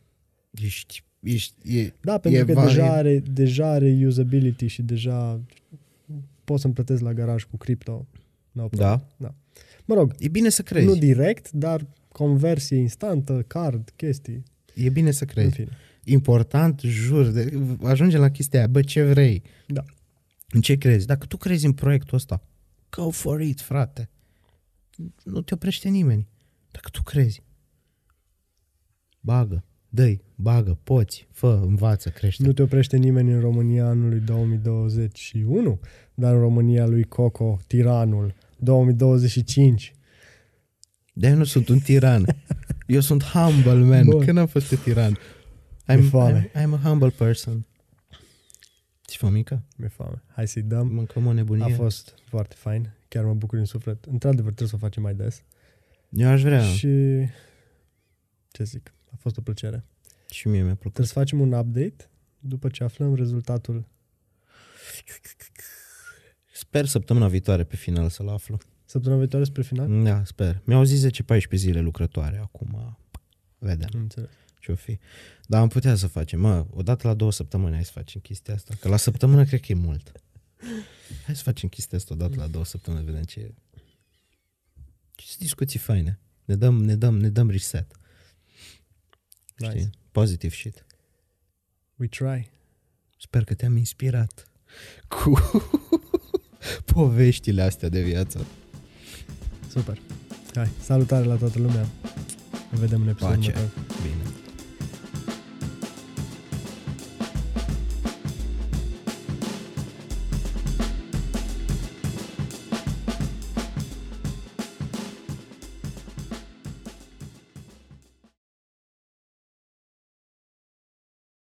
Ești, ești, e, Da, pentru E că vari- deja are, deja are usability și deja pot să-mi plătesc la garaj cu cripto. No problem. da? Mă rog, E bine să crezi. nu direct, dar conversie instantă, card, chestii, E bine să în crezi. fine. Important, jur, de, ajungem la chestia aia, bă, ce vrei? Da. În ce crezi? Dacă tu crezi în proiectul ăsta, go for it, frate. Nu te oprește nimeni. Dacă tu crezi, bagă, dă bagă, poți, fă, învață, crește. Nu te oprește nimeni în România anului 2021, dar în România lui Coco, tiranul, 2025. de nu sunt un tiran. Eu sunt humble, man. Bun. Când am fost un tiran? Mi-e I'm, foame. I'm, I'm a humble person. Ți fomică? Mi-e foame. Hai să-i dăm. Mâncăm o nebunie. A fost foarte fain. Chiar mă bucur din suflet. Într-adevăr, trebuie să o facem mai des. Eu aș vrea. Și ce zic, a fost o plăcere. Și mie mi-a plăcut. Trebuie să facem un update după ce aflăm rezultatul Sper săptămâna viitoare pe final să-l aflu. săptămâna viitoare spre final. Da, sper. Mi-au zis 10-14 zile lucrătoare acum. Vedem Nu înțeleg. ce-o fi. Dar am putea să facem. Mă, odată la două săptămâni hai să facem chestia asta. Că la săptămână cred că e mult. Hai să facem chestia asta odată la două săptămâni, vedem ce e. Ce sunt discuții faine. Ne dăm, ne dăm, ne dăm reset. Nice. Știi? Positive shit. We try. Sper că te-am inspirat cu poveștile astea de viață. Super. Hai, salutare la toată lumea. Ne vedem în episodul Pace. următor.